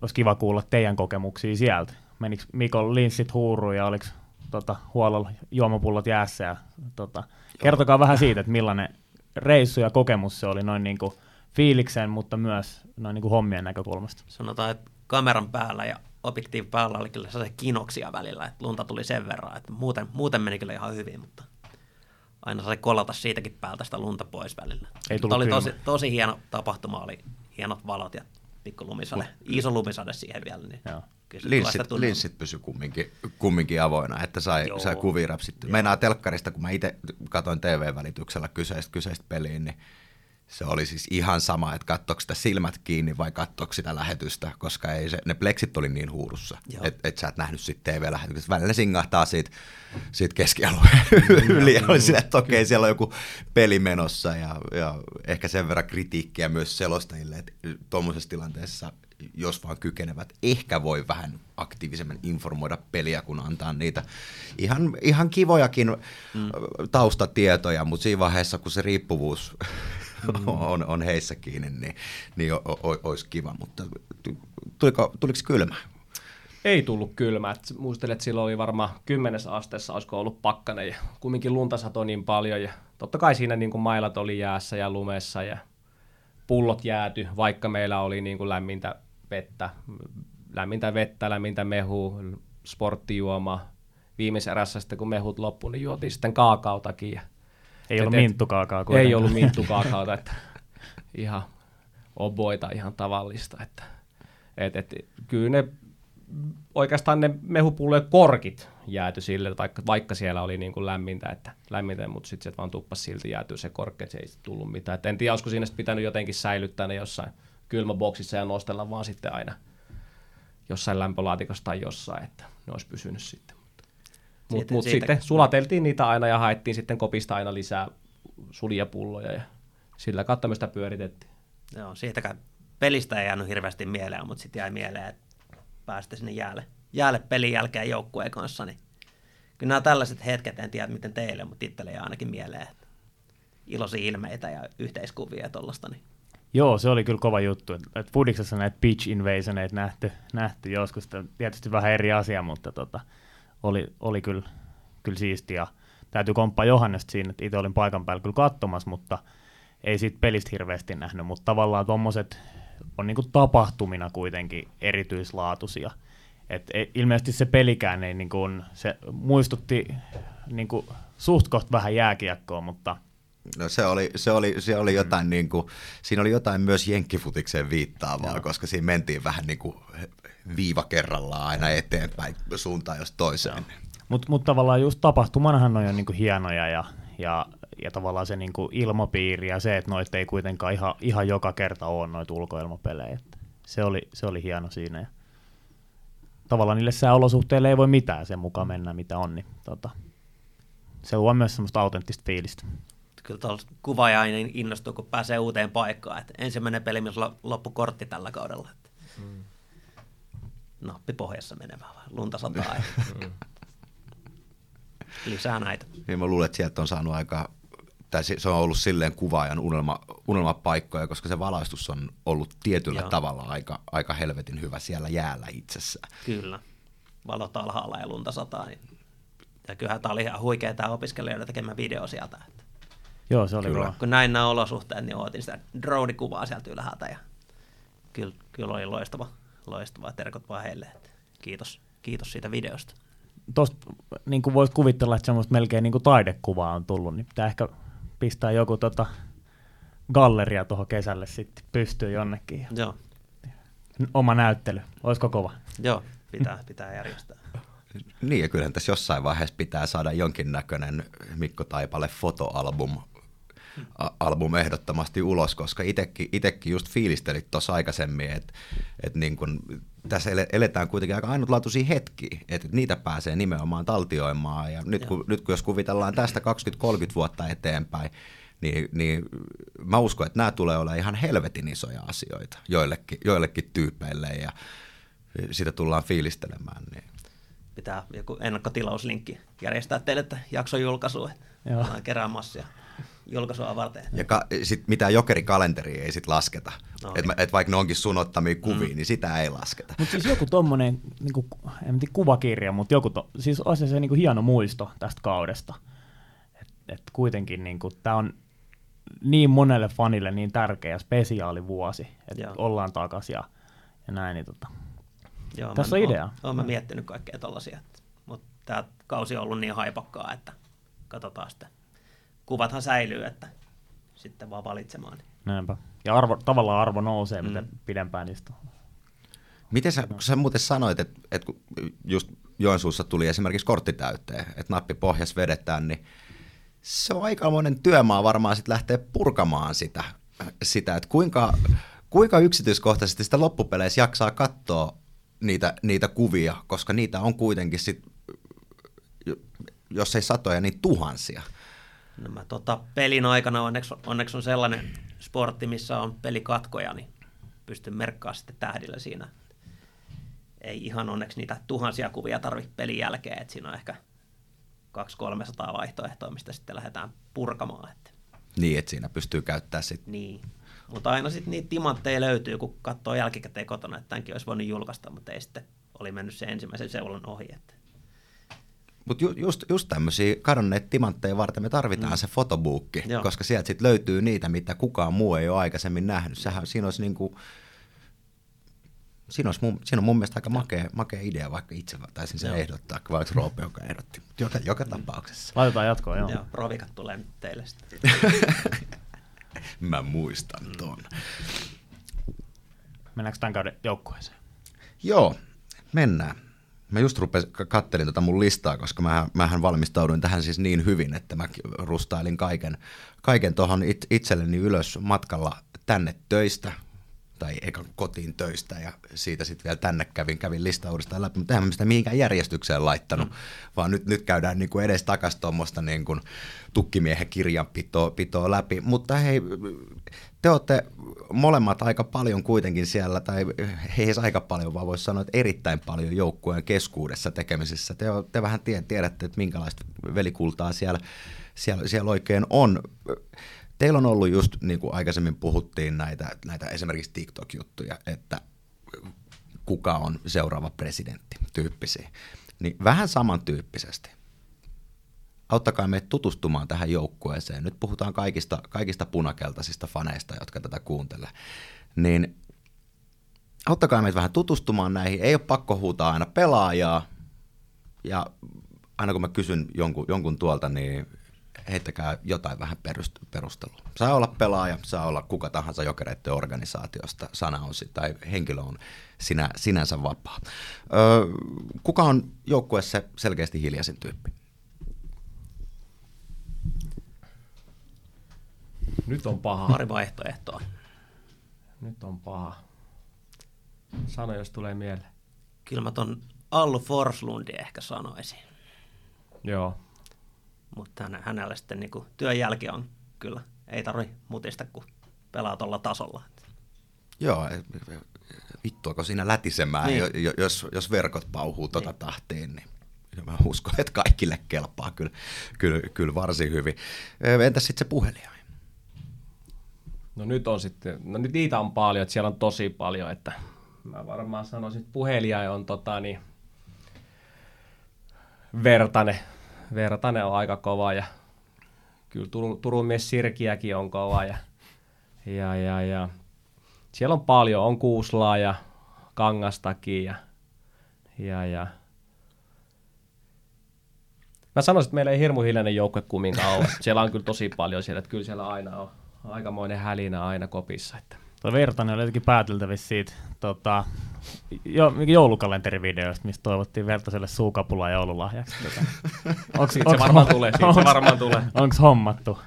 Olisi kiva kuulla teidän kokemuksia sieltä. Menikö Mikon linssit huuruun ja oliko tota, huolella juomapullot jäässä ja tota, Kertokaa vähän siitä, että millainen reissu ja kokemus se oli noin niin kuin fiiliksen, mutta myös noin niin kuin hommien näkökulmasta. Sanotaan, että kameran päällä ja objektiivi päällä oli kyllä se kinoksia välillä, että lunta tuli sen verran, että muuten, muuten meni kyllä ihan hyvin, mutta aina sai kolata siitäkin päältä sitä lunta pois välillä. Ei mutta oli tosi, tosi hieno tapahtuma, oli hienot valot ja pikku lumisade, iso lumisade siihen vielä. Niin Joo linssit, linssit pysy kumminkin, kumminkin avoina, että sai, sai kuvia rapsittua. Meinaa telkkarista, kun mä itse katsoin TV-välityksellä kyseistä, kyseistä peliä, niin se oli siis ihan sama, että katsoiko sitä silmät kiinni vai katsoiko sitä lähetystä, koska ei se, ne pleksit oli niin huurussa, että et sä et nähnyt sitten TV-lähetyksessä. Välillä singahtaa siitä, siitä keskialueen yli ja oli sille, että okei, siellä on joku peli menossa ja, ja ehkä sen verran kritiikkiä myös selostajille, että tuommoisessa tilanteessa jos vaan kykenevät, ehkä voi vähän aktiivisemmin informoida peliä, kun antaa niitä ihan, ihan kivojakin mm. taustatietoja, mutta siinä vaiheessa, kun se riippuvuus. on, on heissä kiinni, niin, niin o, o, olisi kiva, mutta tuliko, tuliko kylmä? Ei tullut kylmä. muistelen, että silloin oli varmaan kymmenessä asteessa, olisiko ollut pakkanen ja kumminkin lunta satoi niin paljon ja totta kai siinä niin kuin mailat oli jäässä ja lumessa ja pullot jääty, vaikka meillä oli niin kuin lämmintä vettä, lämmintä vettä, lämmintä mehu, sporttijuoma. Viimeisessä erässä sitten, kun mehut loppu, niin juotiin sitten kaakautakin. Ei ollut minttukaakaa kuitenkaan. Ei ollut minttukaakaota, että ihan oboita ihan tavallista. Että, et, et, kyllä ne oikeastaan ne mehupullojen korkit jääty sille, vaikka, vaikka siellä oli niin kuin lämmintä, että lämmintä, mutta sitten se vaan tuppas silti jäätyy se korkki, että se ei tullut mitään. Et en tiedä, olisiko siinä pitänyt jotenkin säilyttää ne jossain kylmäboksissa ja nostella vaan sitten aina jossain lämpölaatikossa tai jossain, että ne olisi pysynyt sitten. Mutta mut sitten sulateltiin niitä aina ja haettiin sitten kopista aina lisää suljapulloja ja sillä sitä pyöritettiin. Joo, siitäkään pelistä ei jäänyt hirveästi mieleen, mutta sitten jäi mieleen, että pääsitte sinne jäälle, jäälle pelin jälkeen joukkueen kanssa, niin kyllä nämä tällaiset hetket, en tiedä miten teille, mutta itselle jää ainakin mieleen, että iloisia ilmeitä ja yhteiskuvia ja tollaista, niin Joo, se oli kyllä kova juttu. Et Fudiksessa näitä pitch invasioneita nähty, nähty joskus, tietysti vähän eri asia, mutta tota, oli, oli kyllä, kyllä siistiä. Täytyy komppaa Johannesta siinä, että itse olin paikan päällä kyllä katsomassa, mutta ei siitä pelistä hirveästi nähnyt, mutta tavallaan tuommoiset on niinku tapahtumina kuitenkin erityislaatuisia. Et e, ilmeisesti se pelikään ei niinku se muistutti niinku suht koht vähän jääkiekkoa, mutta – No se oli, se oli, se oli jotain, mm. niin kuin, siinä oli jotain myös jenkkifutikseen viittaavaa, Joo. koska siinä mentiin vähän niin kuin viiva kerrallaan aina eteenpäin suuntaan jos toiseen. Mutta mut tavallaan just tapahtumanahan on jo niin kuin hienoja ja, ja, ja tavallaan se niin kuin ilmapiiri ja se, että noita ei kuitenkaan ihan, ihan joka kerta ole noita ulkoilmapelejä. Se oli, se oli hieno siinä. Ja tavallaan niille sääolosuhteille ei voi mitään sen mukaan mennä, mitä on, niin tota, se luo myös semmoista autenttista fiilistä kyllä tuolla kuvaaja aina innostuu, kun pääsee uuteen paikkaan. Että ensimmäinen peli, missä loppu kortti tällä kaudella. Että mm. Nappi pohjassa menemään, lunta sataa. mm. Lisää näitä. Niin mä luulen, että sieltä on saanut aika, tai se on ollut silleen kuvaajan unelma, unelmapaikkoja, koska se valaistus on ollut tietyllä Joo. tavalla aika, aika helvetin hyvä siellä jäällä itsessään. Kyllä. Valot alhaalla ja lunta sataa, niin ja kyllähän tämä oli ihan huikea tämä opiskelijoiden tekemä video sieltä. Joo, se oli Kyllä. kova. kun näin nämä olosuhteet, niin otin sitä drone-kuvaa sieltä ylhäältä ja kyllä, kyllä oli loistava, loistava terkot vaan heille. Että kiitos, kiitos siitä videosta. Tuosta niin kuin voisi kuvitella, että semmoista melkein niin kuin taidekuvaa on tullut, niin pitää ehkä pistää joku tota galleria tuohon kesälle sitten pystyy jonnekin. Ja Joo, oma näyttely, olisiko kova? joo pitää, pitää järjestää. Niin, ja kyllähän tässä jossain vaiheessa pitää saada jonkinnäköinen Mikko Taipale fotoalbum album ehdottomasti ulos, koska itekin, itekin just fiilistelit tuossa aikaisemmin, että et niin kun, tässä ele- eletään kuitenkin aika ainutlaatuisia hetkiä, että niitä pääsee nimenomaan taltioimaan, ja nyt kun, nyt kun jos kuvitellaan tästä 20-30 vuotta eteenpäin, niin, niin mä uskon, että nämä tulee olemaan ihan helvetin isoja asioita joillekin, joillekin tyypeille, ja sitä tullaan fiilistelemään. Niin. Pitää joku ennakkotilauslinkki järjestää teille, että jakson julkaisu, että Joo. ollaan kerää massia julkaisua varten. Ja ka- sit mitään jokerikalenteria ei sit lasketa. No et, et vaikka ne onkin sun ottamia kuvia, mm. niin sitä ei lasketa. Mutta siis joku tommonen, niin kuin, en tiedä kuvakirja, mutta joku, to, siis olisi se niin kuin hieno muisto tästä kaudesta. Et, et kuitenkin niin kuin, tämä on niin monelle fanille niin tärkeä spesiaalivuosi, että ollaan takaisin ja, ja näin. Niin tota. Joo, Tässä mä, on idea. Olen, olen mä miettinyt kaikkea tollasia, mutta tämä kausi on ollut niin haipakkaa, että katsotaan sitten. Kuvathan säilyy, että sitten vaan valitsemaan. Näinpä. Ja arvo, tavallaan arvo nousee, mm. mitä pidempään niistä. Miten sä, kun sä muuten sanoit, että, että kun just Joensuussa tuli esimerkiksi kortti täyteen, että nappi pohjas vedetään, niin se on aikamoinen työmaa varmaan sitten lähteä purkamaan sitä, sitä että kuinka, kuinka yksityiskohtaisesti sitä loppupeleissä jaksaa katsoa niitä, niitä kuvia, koska niitä on kuitenkin sit, jos ei satoja, niin tuhansia. No mä tota, pelin aikana onneksi, onneksi on sellainen sportti, missä on pelikatkoja, niin pystyn merkkaamaan sitten tähdillä siinä. Ei ihan onneksi niitä tuhansia kuvia tarvitse pelin jälkeen, että siinä on ehkä 200-300 vaihtoehtoa, mistä sitten lähdetään purkamaan. Että. Niin, että siinä pystyy käyttämään sitten Niin. Mutta aina sitten niitä timantteja löytyy, kun katsoo jälkikäteen kotona, että tämänkin olisi voinut julkaista, mutta ei sitten oli mennyt se ensimmäisen seulon ohi. Että. Mutta ju, just, just tämmöisiä kadonneita timantteja varten me tarvitaan mm. se fotobuukki, Joo. koska sieltä sitten löytyy niitä, mitä kukaan muu ei ole aikaisemmin nähnyt. Sehän, siinä olisi niinku, siinä, olisi mun, siinä on mun mielestä aika makea, makea idea, vaikka itse taisin sen Joo. ehdottaa, vai oliko Roope, joka ehdotti. Mut Joka, joka tapauksessa. Laitetaan jatkoon, joo. Joo. Joo, provikat tulee nyt teille sitten. Mä muistan ton. Mennäänkö tämän kauden joukkueeseen? Joo, mennään. Mä just rupes, kattelin tota mun listaa, koska mä, mähän valmistauduin tähän siis niin hyvin, että mä rustailin kaiken, kaiken tuohon it, itselleni ylös matkalla tänne töistä, tai eikä kotiin töistä, ja siitä sitten vielä tänne kävin, kävin lista uudestaan läpi, mutta eihän mä sitä mihinkään järjestykseen laittanut, mm. vaan nyt, nyt käydään niin kuin edes takas tuommoista niin kuin tukkimiehen kirjanpitoa pitoa läpi, mutta hei, te olette molemmat aika paljon kuitenkin siellä, tai ei edes aika paljon, vaan voisi sanoa, että erittäin paljon joukkueen keskuudessa tekemisissä. Te, te vähän tie- tiedätte, että minkälaista velikultaa siellä, siellä, siellä oikein on. Teillä on ollut just, niin kuin aikaisemmin puhuttiin, näitä, näitä esimerkiksi TikTok-juttuja, että kuka on seuraava presidentti tyyppisiä. Niin vähän samantyyppisesti. Auttakaa meitä tutustumaan tähän joukkueeseen. Nyt puhutaan kaikista, kaikista punakeltaisista faneista, jotka tätä kuuntelee. Niin auttakaa meitä vähän tutustumaan näihin. Ei ole pakko huutaa aina pelaajaa. Ja aina kun mä kysyn jonkun, jonkun tuolta, niin heittäkää jotain vähän perust- perustelua. Saa olla pelaaja, saa olla kuka tahansa jokereiden organisaatiosta, sana on tai henkilö on sinä, sinänsä vapaa. Öö, kuka on joukkueessa selkeästi hiljaisin tyyppi? Nyt on paha. Pari vaihtoehtoa. Nyt on paha. Sano, jos tulee mieleen. Kyllä mä ton Allu Forslundin ehkä sanoisin. Joo. Mutta hän, hänellä sitten niin työn jälki on kyllä, ei tarvi mutista, kun pelaa tuolla tasolla. Joo, vittuako siinä lätisemään, Niin. jos, jos verkot pauhuu tota Niin. tahtiin, niin mä uskon, että kaikille kelpaa kyllä, kyllä, kyllä varsin hyvin. Ö, Entäs sitten se puhelijain? No nyt on sitten, no nyt niitä on paljon, että siellä on tosi paljon, että mä varmaan sanoisin, että puhelija on tota niin, Vertane, Vertanen on aika kova ja kyllä Turun, Turun mies Sirkiäkin on kova ja, ja, ja, ja. siellä on paljon, on Kuuslaa ja Kangastakin ja, ja, ja. Mä sanoisin, että meillä ei hirmu hiljainen joukkue kumminkaan ole. Siellä on kyllä tosi paljon siellä, että kyllä siellä aina on aikamoinen hälinä aina kopissa. Että. Tuo Vertanen oli jotenkin pääteltävissä siitä tota, jo, joulukalenterivideoista, mistä toivottiin Vertaselle suukapulaa joululahjaksi. Tota. Onks, siitä onks, se varmaan tulee, siitä onks, se varmaan tulee. Onko hommattu?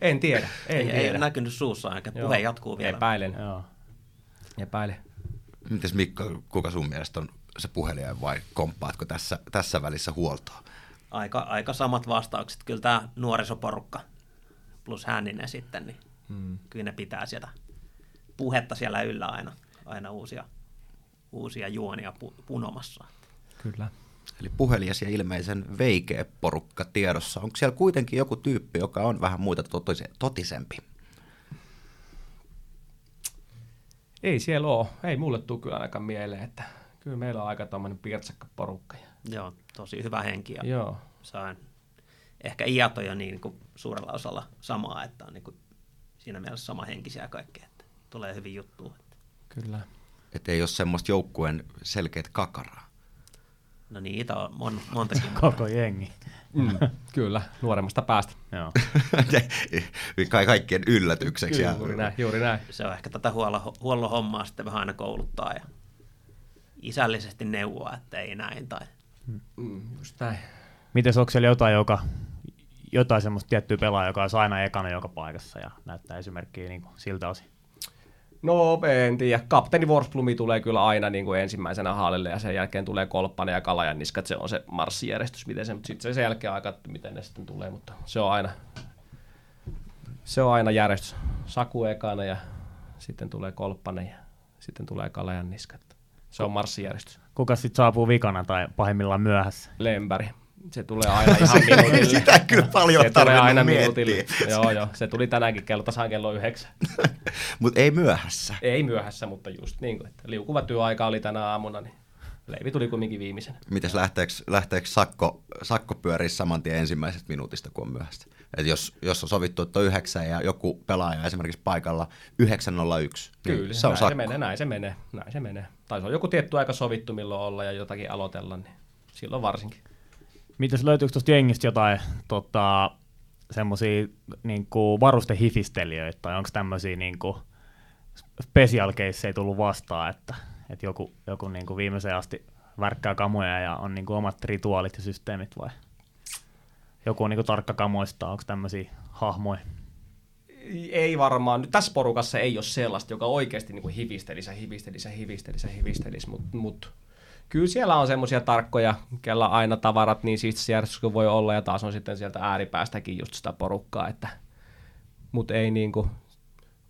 En tiedä. En ei, tiedä. ei näkynyt suussa, eikä puhe jatkuu vielä. Epäilen. Joo. Epäilen. Mites Mikko, kuka sun mielestä on se puhelija vai komppaatko tässä, tässä välissä huoltoa? Aika, aika samat vastaukset. Kyllä tämä nuorisoporukka plus Hänninen sitten, niin hmm. kyllä ne pitää sieltä puhetta siellä yllä aina, aina uusia, uusia juonia pu, punomassa. Kyllä. Eli puhelias ja ilmeisen veikeä porukka tiedossa. Onko siellä kuitenkin joku tyyppi, joka on vähän muita totise, totisempi? Ei siellä ole. Ei mulle tule kyllä ainakaan mieleen, että kyllä meillä on aika tuommoinen pirtsakka porukka. Joo, tosi hyvä henki. Ja Joo. Saan, ehkä iät on jo niin kuin suurella osalla samaa, että on niin kuin siinä mielessä sama henkisiä kaikkea, tulee hyvin juttu. Kyllä. Että ei ole semmoista joukkueen selkeät kakaraa. No niitä on mon, montakin. Koko jengi. Mm, kyllä, nuoremmasta päästä. Joo. Ka- kaikkien yllätykseksi. Kyllä, juuri näin, juuri näin. Se on ehkä tätä huollon, huollon hommaa sitten vähän aina kouluttaa ja isällisesti neuvoa, että ei näin. Tai... Mm, just näin. Miten onko siellä jotain, joka, jotain semmoista tiettyä pelaajaa, joka olisi aina ekana joka paikassa ja näyttää esimerkkiä niin kuin siltä osin? No en tiedä. Kapteeni Worsblumi tulee kyllä aina niin kuin ensimmäisenä haalille ja sen jälkeen tulee Kolppanen ja Kalajan niskat. Se on se marssijärjestys, miten se, sitten sen jälkeen aika, että miten ne sitten tulee, mutta se on aina, se on aina järjestys. Saku ekana ja sitten tulee Kolppanen ja sitten tulee Kalajan niskat. Se on marssijärjestys. Kuka sitten saapuu vikana tai pahimmillaan myöhässä? Lempäri. Se tulee aina ihan minuutille. Sitä kyllä paljon se tulee aina miettiä. minuutille. Joo, joo. Se tuli tänäänkin kello tasan kello yhdeksän. Mutta ei myöhässä. Ei myöhässä, mutta just niin kuin, että liukuva työaika oli tänä aamuna, niin Leivi tuli kumminkin viimeisenä. Mites lähteekö, lähteekö sakko, sakko pyörii saman tien ensimmäisestä minuutista, kun on myöhäistä? Et jos, jos on sovittu, että on yhdeksän ja joku pelaaja esimerkiksi paikalla 901, Kyllä, niin se on näin sakko. se menee, näin se menee, näin se menee. Tai se on joku tietty aika sovittu, milloin olla ja jotakin aloitella, niin silloin varsinkin. Mitäs löytyykö tuosta jengistä jotain tota, semmoisia niin varustehifistelijöitä, tai onko tämmöisiä niin special ei tullut vastaan, että, että joku, joku niin kuin viimeiseen asti värkkää kamoja ja on niin kuin omat rituaalit ja systeemit vai joku on niin kuin tarkka kamoista, onko tämmöisiä hahmoja? Ei varmaan. Nyt tässä porukassa ei ole sellaista, joka oikeasti niin hivistelisi ja hivistelisi hivistelisi ja hivistelisi, mutta mut, kyllä siellä on semmoisia tarkkoja, kella aina tavarat niin siistissä järjestyksessä kuin voi olla, ja taas on sitten sieltä ääripäästäkin just sitä porukkaa, että, mutta ei niin kuin,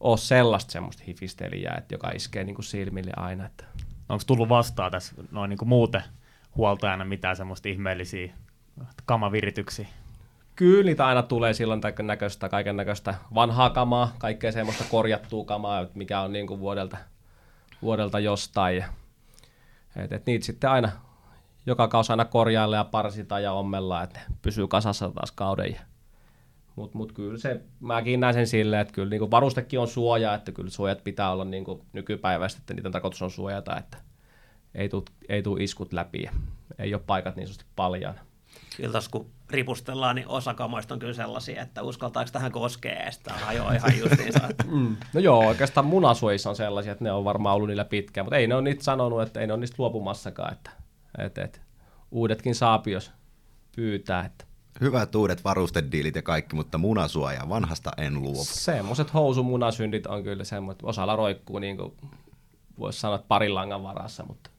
ole sellaista semmoista hifistelijää, että joka iskee niin kuin silmille aina. Että. Onko tullut vastaan tässä noin niin kuin muuten huoltajana mitään semmoista ihmeellisiä kamavirityksiä? Kyllä niitä aina tulee silloin näköistä, kaiken näköistä vanhaa kamaa, kaikkea semmoista korjattua kamaa, mikä on niin kuin vuodelta, vuodelta jostain. Et, et niitä sitten aina joka kausi aina korjailla ja parsita ja ommella, että pysyy kasassa taas kauden. Mutta mut kyllä se, mäkin näen sen silleen, että kyllä niinku varustekin on suoja, että kyllä suojat pitää olla niinku nykypäiväistä, että niiden tarkoitus on suojata, että ei tule ei tuu iskut läpi ja ei ole paikat niin sanotusti paljaan. Kyllä tos, kun ripustellaan, niin osa kamoista on kyllä sellaisia, että uskaltaako tähän koskea, ja sitä hajoaa ihan justiinsa. mm. No joo, oikeastaan munasuojissa on sellaisia, että ne on varmaan ollut niillä pitkään, mutta ei ne ole niitä sanonut, että ei ne ole niistä luopumassakaan, että, että, että uudetkin saapi, jos pyytää. Että. Hyvät uudet varustediilit ja kaikki, mutta munasuoja vanhasta en luopu. Semmoiset housumunasyndit on kyllä semmoiset, osalla roikkuu niin kuin voisi sanoa, että parin langan varassa, mutta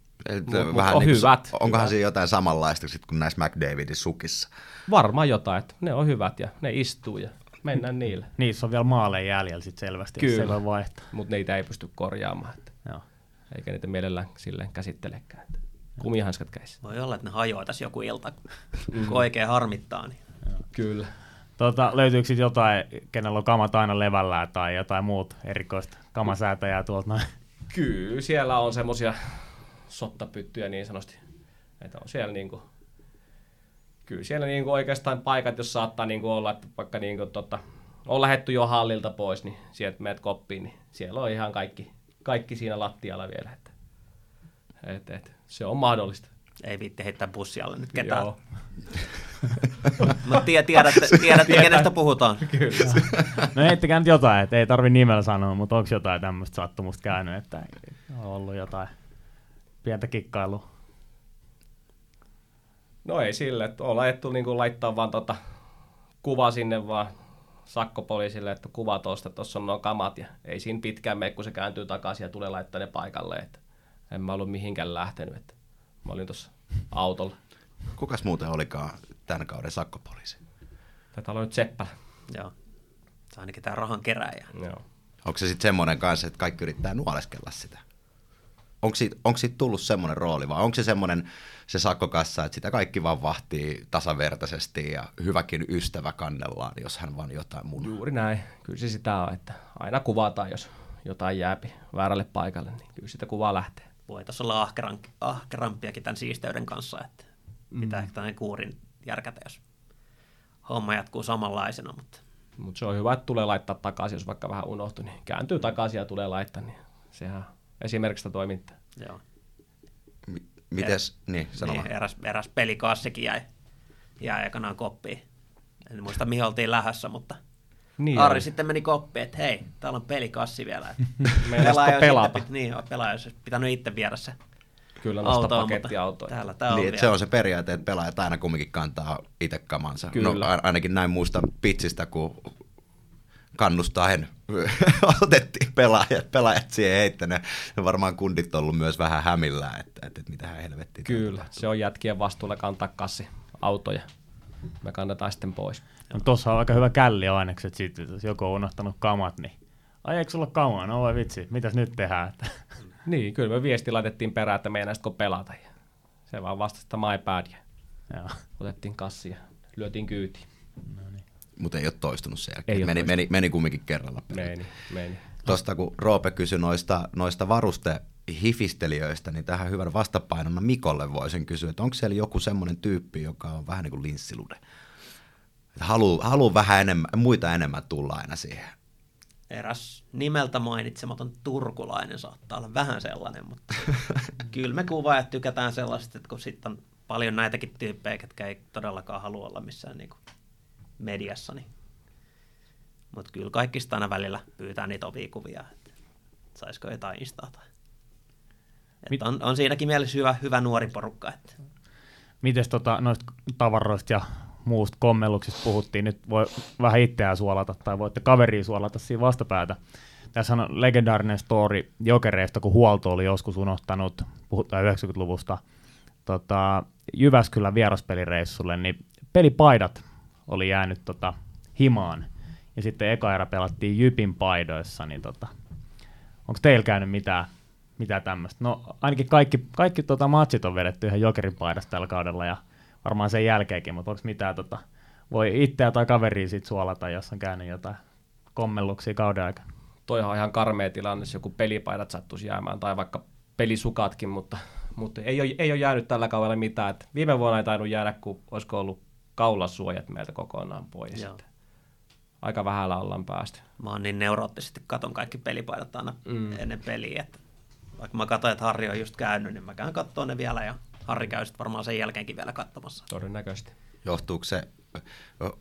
Mut, vähän on niin hyvät. Onkohan hyvät. siinä jotain samanlaista sit kuin näissä McDavidin sukissa? Varmaan jotain, että ne on hyvät ja ne istuu ja mennään niille. Niissä on vielä maaleja jäljellä sit selvästi, Kyllä. se voi vaihtaa. Mutta niitä ei pysty korjaamaan. Että. Joo. Eikä niitä mielellään silleen käsittelekään. Että. Kumihanskat käisi. Voi olla, että ne hajoaa tässä joku ilta, mm. kun oikein harmittaa. Niin. Joo. Kyllä. Tota, löytyykö sitten jotain, kenellä on kamat aina levällään tai jotain muut erikoista kamasäätäjää tuolta noin? Kyllä, siellä on semmoisia sottapyttyjä niin sanotusti. Että on siellä niin kuin kyllä siellä niin kuin oikeastaan paikat, jos saattaa niin kuin olla, että vaikka niin kuin, tota, on lähetty jo hallilta pois, niin sieltä meet koppiin, niin siellä on ihan kaikki, kaikki siinä lattialla vielä. Että, et, et, se on mahdollista. Ei viitti heittää bussialle nyt ketään. Joo, Mutta tie, tiedätte, tiedätte kenestä puhutaan. kyllä. No heittikää nyt jotain, että ei tarvi nimellä sanoa, mutta onko jotain tämmöistä sattumusta käynyt, että on ollut jotain pientä kikkailua? No ei sille, että on laitettu niin kuin laittaa vaan tota kuva sinne vaan sakkopoliisille, että kuva tuosta, tuossa on nuo kamat ja ei siinä pitkään mene, kun se kääntyy takaisin ja tulee laittaa ne paikalle, että en mä ollut mihinkään lähtenyt, että mä olin tuossa autolla. Kukas muuten olikaan tämän kauden sakkopoliisi? Tätä on nyt Seppälä. Joo. Se on ainakin tämä rahan keräjä. Joo. Onko se sitten semmoinen kanssa, että kaikki yrittää nuoleskella sitä? Onko siitä, onko siitä tullut semmoinen rooli vai onko se semmoinen se sakkokassa, että sitä kaikki vaan vahtii tasavertaisesti ja hyväkin ystävä kannellaan, jos hän vaan jotain mun. Juuri näin. Kyllä se sitä on, että aina kuvataan, jos jotain jääpi väärälle paikalle, niin kyllä sitä kuvaa lähtee. Voitaisiin olla ahkeran, ahkerampiakin tämän siisteyden kanssa, että pitää ehkä kuurin järkätä, jos homma jatkuu samanlaisena, mutta Mutta se on hyvä, että tulee laittaa takaisin, jos vaikka vähän unohtui, niin kääntyy takaisin ja tulee laittaa, niin sehän esimerkiksi toimintaa. joo. Mi- Mites, niin, sano Niin, eräs, eräs pelikassikin jäi, jäi aikanaan koppiin. En muista mihin oltiin lähdössä, mutta Niin Ari on. sitten meni koppiin, että hei, täällä on pelikassi vielä. pelaaja pelata? Sitten, pit- niin, pelaaja olisi pitänyt itse viedä se Kyllä noista autoon, pakettiautoja. mutta täällä tää on Niin, se on se periaate, että pelaajat aina kumminkin kantaa itse kamansa. Kyllä. No, ainakin näin muistan pitsistä, kun kannustaen otettiin pelaajat, pelaajat siihen heittäneet. Ja varmaan kundit on ollut myös vähän hämillään, että, että, että mitä helvettiä. Kyllä, se on jätkien vastuulla kantaa kassi autoja. Me kannetaan sitten pois. No, Tuossa on aika hyvä källi ainekset siitä, jos joku on unohtanut kamat, niin ai eikö sulla kamaa? No voi vitsi, mitäs nyt tehdään? Että Niin, kyllä me viesti laitettiin perään, että meinaisitko pelata. Ja se vaan vastasi, että my bad. Ja Joo. otettiin kassi ja lyötiin kyytiin. Mutta ei ole toistunut sen jälkeen. Ei meni, toistunut. meni, meni kumminkin kerralla. Meni, meni. Tuosta kun Roope kysyi noista, noista varustehifistelijöistä, niin tähän hyvän vastapainona Mikolle voisin kysyä, että onko siellä joku semmoinen tyyppi, joka on vähän niin kuin linssilude? Että haluaa haluu vähän enemmän, muita enemmän tulla aina siihen. Eräs nimeltä mainitsematon turkulainen saattaa olla vähän sellainen, mutta kyllä me kuvaajat tykätään sellaista, että kun sitten on paljon näitäkin tyyppejä, jotka ei todellakaan halua olla missään niin mediassa, niin mutta kyllä kaikista aina välillä pyytää niitä ovia kuvia, että saisiko jotain instaa tai... Mit- on, on siinäkin mielessä hyvä, hyvä nuori porukka. Että. Mites tota, noista tavaroista ja muusta kommelluksista puhuttiin, nyt voi vähän itseään suolata tai voitte kaveria suolata siinä vastapäätä. Tässä on legendaarinen story Jokereista, kun huolto oli joskus unohtanut, puhutaan 90-luvusta, tota, Jyväskylän vieraspelireissulle, niin pelipaidat oli jäänyt tota, himaan. Ja sitten eka erä pelattiin Jypin paidoissa, niin tota, onko teillä käynyt mitään, mitään tämmöistä? No ainakin kaikki, kaikki tota matsit on vedetty ihan jokerin paidasta tällä kaudella ja varmaan sen jälkeenkin, mutta onko mitään, tota, voi itseä tai kaveria sit suolata, jos on käynyt jotain kommelluksia kauden aikana? Toihan on ihan karmea tilanne, jos joku pelipaidat sattuisi jäämään, tai vaikka pelisukatkin, mutta, mutta ei, ole, ei ole jäänyt tällä kaudella mitään. Et viime vuonna ei tainnut jäädä, kun olisiko ollut kaulasuojat meiltä kokonaan pois. Joo. Aika vähällä ollaan päästy. Mä oon niin neuroottisesti katon kaikki pelipaidat aina mm. ennen peliä, että vaikka mä katsoin, että Harri on just käynyt, niin mä käyn katsoa ne vielä ja Harri käy sitten varmaan sen jälkeenkin vielä katsomassa. Todennäköisesti. Johtuuko se,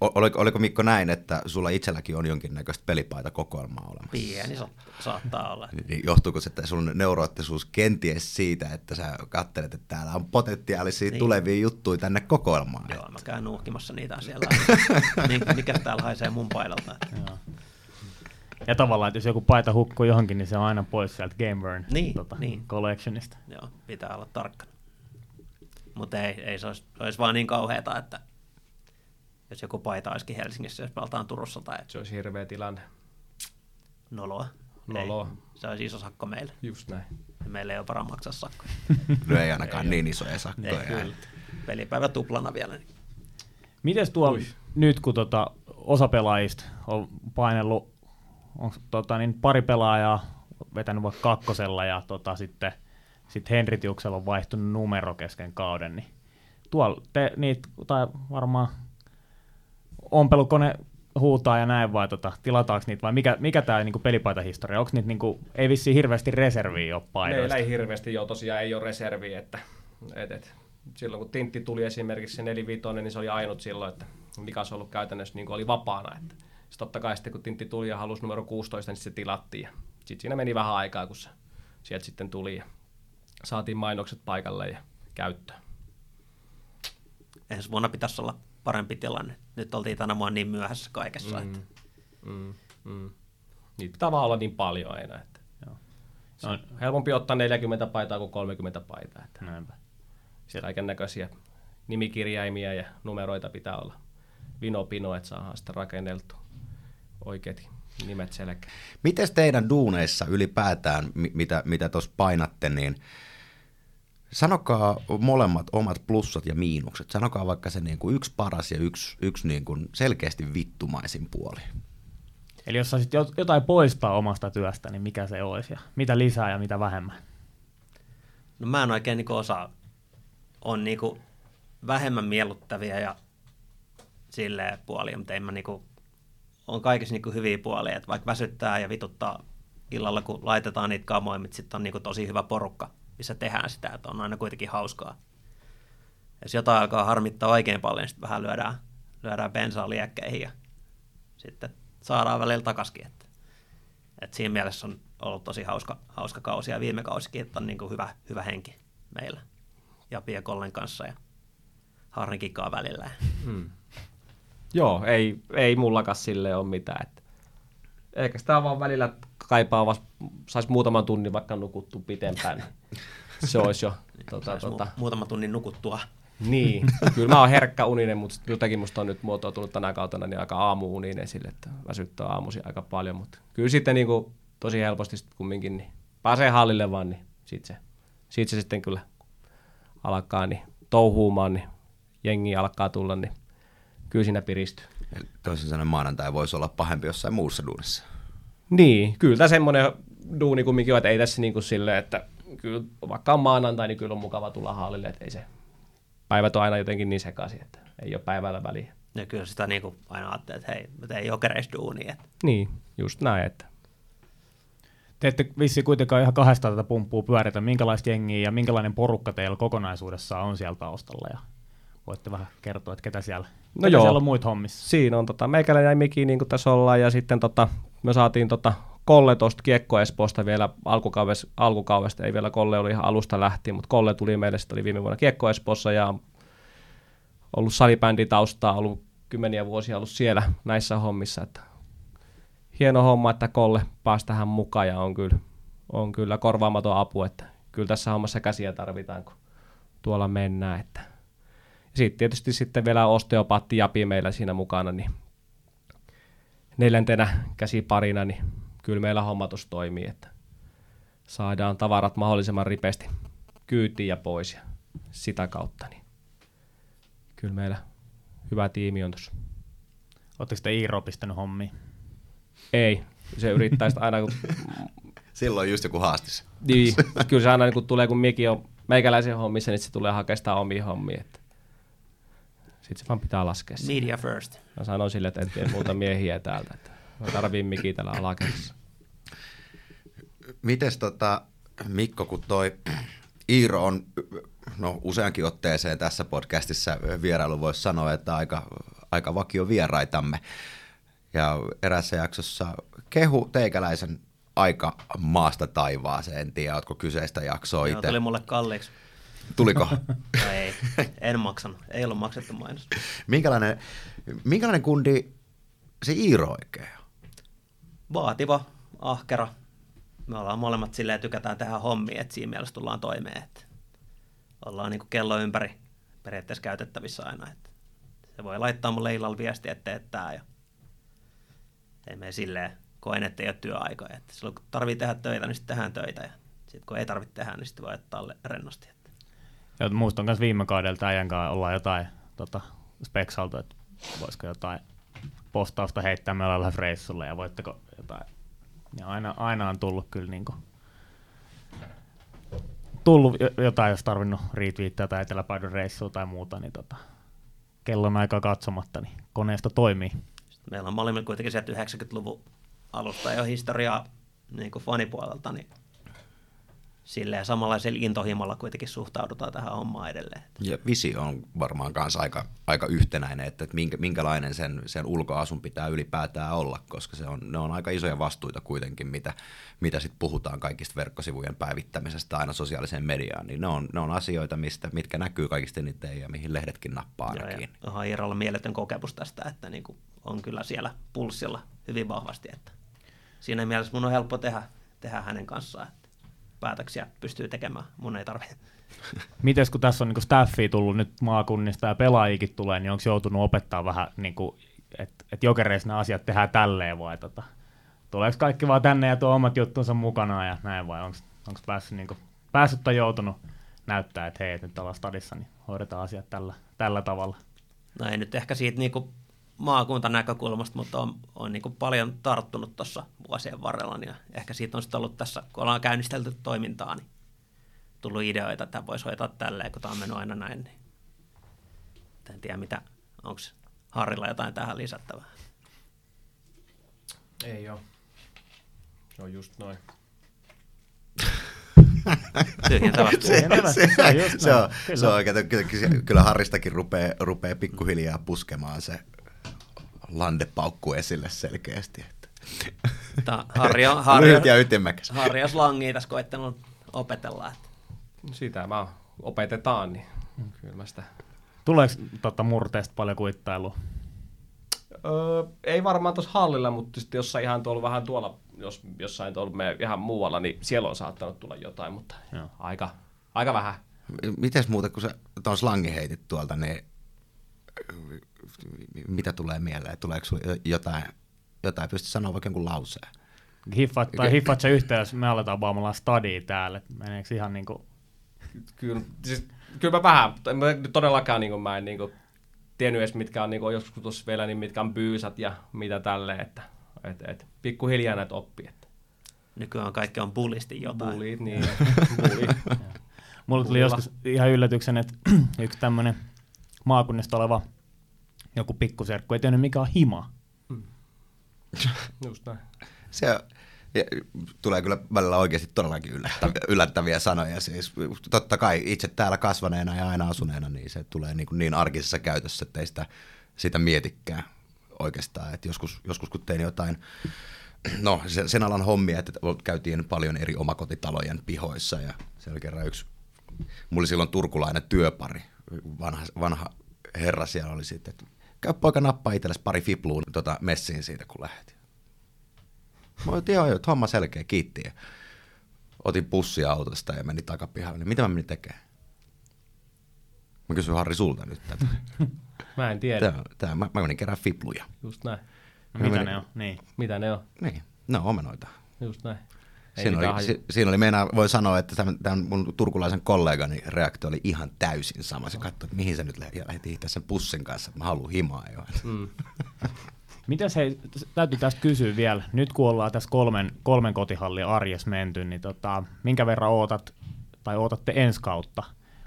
oliko, oliko Mikko näin, että sulla itselläkin on jonkinnäköistä pelipaita kokoelmaa olemassa? Pieni sa- saattaa olla. Niin johtuuko se että sun neuroottisuus kenties siitä, että sä katselet, että täällä on potentiaalisia niin. Niin. tulevia juttuja tänne kokoelmaan? Joo, mä käyn nuuhkimassa niitä siellä. Mik- Mikä täällä haisee mun paidalta? Joo. Ja tavallaan, että jos joku paita hukkuu johonkin, niin se on aina pois sieltä Game Burn Niin, tota, niin. collectionista. Joo, pitää olla tarkkana. Mutta ei, ei se, olisi, olisi vaan niin kauheata, että jos joku paita olisikin Helsingissä, jos pelataan Turussa tai Se olisi hirveä tilanne. noloa. Noloa. Ei, se olisi iso sakko meille. Just näin. Ja meillä ei ole varaa maksaa sakkoja. No ei ainakaan niin isoja sakkoja. Ei, kyllä. Pelipäivä tuplana vielä. Niin. Mites tuolla nyt, kun tota, osa pelaajista on painellut, on tota, niin pari pelaajaa vetänyt vaikka kakkosella ja tota, sitten sit Henri Tiuksella on vaihtunut numero kesken kauden, niin tuolla te, niitä, tai varmaan ompelukone huutaa ja näin vai tota, tilataanko niitä vai mikä, mikä tämä niinku pelipaitahistoria? Onko niitä niinku, ei vissi hirveästi reserviä ole paidoista? Meillä ei hirveästi jo tosiaan ei ole reserviä, että et, et, silloin kun Tintti tuli esimerkiksi se 45, niin se oli ainut silloin, että mikä olisi ollut käytännössä niin oli vapaana. Että. Sitten totta kai sitten kun Tintti tuli ja halusi numero 16, niin se tilattiin. Ja sitten siinä meni vähän aikaa, kun se sieltä sitten tuli ja saatiin mainokset paikalle ja käyttöön. Ensi vuonna pitäisi olla parempi tilanne. Nyt oltiin tänä vuonna niin myöhässä kaikessa. Mm, että. Mm, mm. Niitä pitää vaan olla niin paljon aina. Että. Joo. Se on helpompi ottaa 40 paitaa kuin 30 paitaa. Että. Näinpä. Siellä kaiken näköisiä nimikirjaimia ja numeroita pitää olla vino pino, että saadaan sitten rakenneltu oikeat nimet selkeä. Miten teidän duuneissa ylipäätään, mitä, mitä tuossa painatte, niin sanokaa molemmat omat plussat ja miinukset. Sanokaa vaikka se niin kuin yksi paras ja yksi, yksi niin kuin selkeästi vittumaisin puoli. Eli jos saisit jotain poistaa omasta työstä, niin mikä se olisi ja mitä lisää ja mitä vähemmän? No mä en oikein niin osaa. On niin kuin vähemmän miellyttäviä ja silleen puolia, mutta en mä niin kuin, on kaikissa niin kuin hyviä puolia, että vaikka väsyttää ja vituttaa illalla, kun laitetaan niitä kamoja, mutta sitten on niin kuin tosi hyvä porukka, missä tehdään sitä, että on aina kuitenkin hauskaa. Jos jotain alkaa harmittaa oikein paljon, niin sitten vähän lyödään, lyödään bensaa liekkeihin ja sitten saadaan välillä takaskin. Että, että siinä mielessä on ollut tosi hauska, hauska kausi ja viime kausikin, että on niin kuin hyvä, hyvä henki meillä ja Kollen kanssa ja Harnikinkaan välillä. Hmm. Joo, ei, ei mullakaan sille ole mitään. Että ehkä sitä vaan välillä kaipaa, vasta, saisi muutaman tunnin vaikka nukuttu pitempään. Niin se olisi jo. tota, tota. Muutama tunnin nukuttua. Niin, kyllä mä oon herkkä uninen, mutta jotenkin musta on nyt muotoutunut tänä kautena niin aika aamu-uninen sille, että väsyttää aamusi aika paljon, mutta kyllä sitten niin kuin, tosi helposti sitten kumminkin niin pääsee hallille vaan, niin sitten se, sit se sitten kyllä alkaa niin touhuumaan, niin jengi alkaa tulla, niin kyllä siinä piristyy. Toisin sanoen maanantai voisi olla pahempi jossain muussa duunissa. Niin, kyllä tämä semmoinen duuni kumminkin on, että ei tässä niin kuin silleen, että kyllä vaikka on maanantai, niin kyllä on mukava tulla hallille, että ei se päivät on aina jotenkin niin sekaisin, että ei ole päivällä väliä. Ja kyllä sitä niin kuin aina ajattelee, että hei, mä teen jokereisduunia. Että. Niin, just näin, että te ette vissi kuitenkaan ihan kahdesta tätä pumppua pyöritä. Minkälaista jengiä ja minkälainen porukka teillä kokonaisuudessaan on siellä taustalla? Ja voitte vähän kertoa, että ketä siellä, no ketä joo. siellä on muita hommissa. Siinä on tota, meikäläinen ja Miki niin kuin tässä ollaan ja sitten tota, me saatiin tota, Kolle tuosta Kiekko Espoosta vielä alkukaudesta, alkukaudesta, ei vielä Kolle oli ihan alusta lähtien, mutta Kolle tuli meille, sitten oli viime vuonna Kiekko Espoossa ja ollut salibändi taustaa, ollut kymmeniä vuosia ollut siellä näissä hommissa, että hieno homma, että Kolle pääsi tähän mukaan ja on kyllä, on kyllä korvaamaton apu, että kyllä tässä hommassa käsiä tarvitaan, kun tuolla mennään, että sitten tietysti sitten vielä osteopaatti Japi meillä siinä mukana, niin neljäntenä käsiparina, niin kyllä meillä hommatus toimii, että saadaan tavarat mahdollisimman ripeästi kyytiin ja pois ja sitä kautta, niin kyllä meillä hyvä tiimi on tuossa. Oletteko te Iiro pistänyt hommiin? Ei, se yrittää sitä aina kun... Silloin just joku haastis. Niin, kyllä se aina kun tulee, kun Miki on meikäläisen hommissa, niin se tulee hakemaan omia hommia. Että sitten se vaan pitää laskea. Media first. Mä sanoin sille, että en tiedä muuta miehiä täältä. Että mä tarvii Miki täällä alakerrassa. Mites tota, Mikko, kun toi Iiro on no, useankin otteeseen tässä podcastissa vierailu voisi sanoa, että aika, aika vakio vieraitamme. Ja erässä jaksossa kehu teikäläisen aika maasta taivaaseen. En tiedä, oletko kyseistä jaksoa itse. tuli mulle kalliiksi. Tuliko? No ei, en maksanut. Ei ollut maksettu mainos. Minkälainen, minkälainen kundi se Iiro oikein on? Vaativa, ahkera. Me ollaan molemmat silleen, tykätään tehdä hommia, että siinä mielessä tullaan toimeen. Että ollaan niin kello ympäri periaatteessa käytettävissä aina. Että se voi laittaa mulle illalla viestiä, että teet tää. Ja ei me silleen koen, että ei ole työaika. Että silloin kun tarvii tehdä töitä, niin sitten tehdään töitä. Ja sitten kun ei tarvitse tehdä, niin sitten voi ottaa rennosti. Ja muistan myös viime kaudelta äijän kanssa ollaan jotain tota, speksaltu, että voisiko jotain postausta heittää meillä olla reissulle ja voitteko jotain. Ja aina, aina on tullut kyllä niin kuin tullut jotain, jos tarvinnut retweettää tai eteläpäivän reissua tai muuta, niin tota, kellon aikaa katsomatta, niin koneisto toimii. Sitten meillä on molemmilla kuitenkin sieltä 90-luvun alusta jo historiaa niin kuin fanipuolelta, niin silleen samanlaisella intohimolla kuitenkin suhtaudutaan tähän hommaan edelleen. Ja visio on varmaan myös aika, aika yhtenäinen, että, että minkä, minkälainen sen, sen ulkoasun pitää ylipäätään olla, koska se on, ne on aika isoja vastuita kuitenkin, mitä, mitä sitten puhutaan kaikista verkkosivujen päivittämisestä aina sosiaaliseen mediaan, niin ne on, ne on asioita, mistä, mitkä näkyy kaikista eniten ja mihin lehdetkin nappaa aina Joo, kiinni. onhan Iiralla mieletön kokemus tästä, että niin kuin on kyllä siellä pulssilla hyvin vahvasti, että siinä mielessä mun on helppo tehdä, tehdä hänen kanssaan, päätöksiä pystyy tekemään, mun ei tarvitse. Mites kun tässä on niin staffia tullut nyt maakunnista ja pelaajikin tulee, niin onko joutunut opettaa vähän, niin että et jokereissa nämä asiat tehdään tälleen vai tota, tuleeko kaikki vaan tänne ja tuo omat juttunsa mukana ja näin vai onko päässyt, niin kuin, päässyt tai joutunut näyttää, että hei, et nyt ollaan stadissa, niin hoidetaan asiat tällä, tällä tavalla. No ei nyt ehkä siitä niin kuin maakuntanäkökulmasta, mutta on, on niin kuin paljon tarttunut tuossa vuosien varrella, niin ehkä siitä on sitten ollut tässä, kun ollaan käynnistelty toimintaa, niin tullut ideoita, että voisi hoitaa tälleen, kun tämä on mennyt aina näin. Niin. En tiedä, mitä, onko Harrilla jotain tähän lisättävää. Ei ole. Se on just noin. Tyhjentävä se, se, Se on se, on, näin, se on oikein, kyllä, kyllä, kyllä Harristakin rupeaa, rupeaa pikkuhiljaa puskemaan se landepaukku esille selkeästi. Että. Tämä Harri, Lyhyt ja ytimekäs. Harri on slangia tässä koittanut opetella. Että. Sitä mä opetetaan, niin kyllä mä sitä Tuleeko tota, murteesta paljon kuittailua? Öö, ei varmaan tuossa hallilla, mutta sitten jossain ihan tuolla vähän tuolla, jos jossain tuolla me ihan muualla, niin siellä on saattanut tulla jotain, mutta Joo. aika, aika vähän. Mites muuta, kun sä tuon slangin heitit tuolta, niin mitä tulee mieleen? Tuleeko jotain, jotain pysty sanoa vaikka jonkun lauseen? Hiffat, tai hiffat se yhteen, jos me aletaan baamalla stadia täällä. Meneekö ihan niin kuin... Kyllä, siis, kyllä mä vähän, en mä todellakaan niin kuin, mä en niin kuin, tiennyt edes mitkä on niin kuin, joskus tuossa vielä, niin mitkä on byysät ja mitä tälleen, että et, et, pikkuhiljaa näitä oppii. Että Nykyään kaikki on bullisti jotain. Bulliit, niin, bulli. Mulla tuli Mulla. joskus ihan yllätyksen, että yksi tämmöinen maakunnista oleva joku pikkuserkku ei tiennyt mikä on hima. Just näin. Se ja, tulee kyllä välillä oikeasti todellakin yllättäviä, yllättäviä sanoja. Siis, totta kai itse täällä kasvaneena ja aina asuneena, niin se tulee niin, kuin niin arkisessa käytössä, että ei sitä, sitä mietikään oikeastaan. Et joskus, joskus kun tein jotain, no sen, sen alan hommia, että käytiin paljon eri omakotitalojen pihoissa ja siellä oli kerran yksi, mulla oli silloin turkulainen työpari, vanha, vanha herra siellä oli sitten, että käy poika nappaa itsellesi pari fipluun tota, messiin siitä, kun lähti. Mä joo, joo, että homma selkeä, kiitti. Ja otin pussia autosta ja menin takapihalle. Niin mitä mä menin tekemään? Mä kysyin Harri sulta nyt tätä. Mä en tiedä. Tää, tää, mä, mä menin kerää fipluja. Just näin. No, Mä mitä menin- ne on? Niin. Mitä ne on? Niin, no omenoita. Just näin. Siinä oli, haju. si, siinä oli, meinaa, voi sanoa, että tämän, tämän mun turkulaisen kollegani reaktio oli ihan täysin sama. Se katsoi, että mihin se nyt lähti, hiihtää sen pussin kanssa, että mä haluan himaa jo. Mm. Mitäs hei, t- täytyy tästä kysyä vielä, nyt kun ollaan tässä kolmen, kolmen kotihallin arjes menty, niin tota, minkä verran ootat, tai ootatte ensi kautta?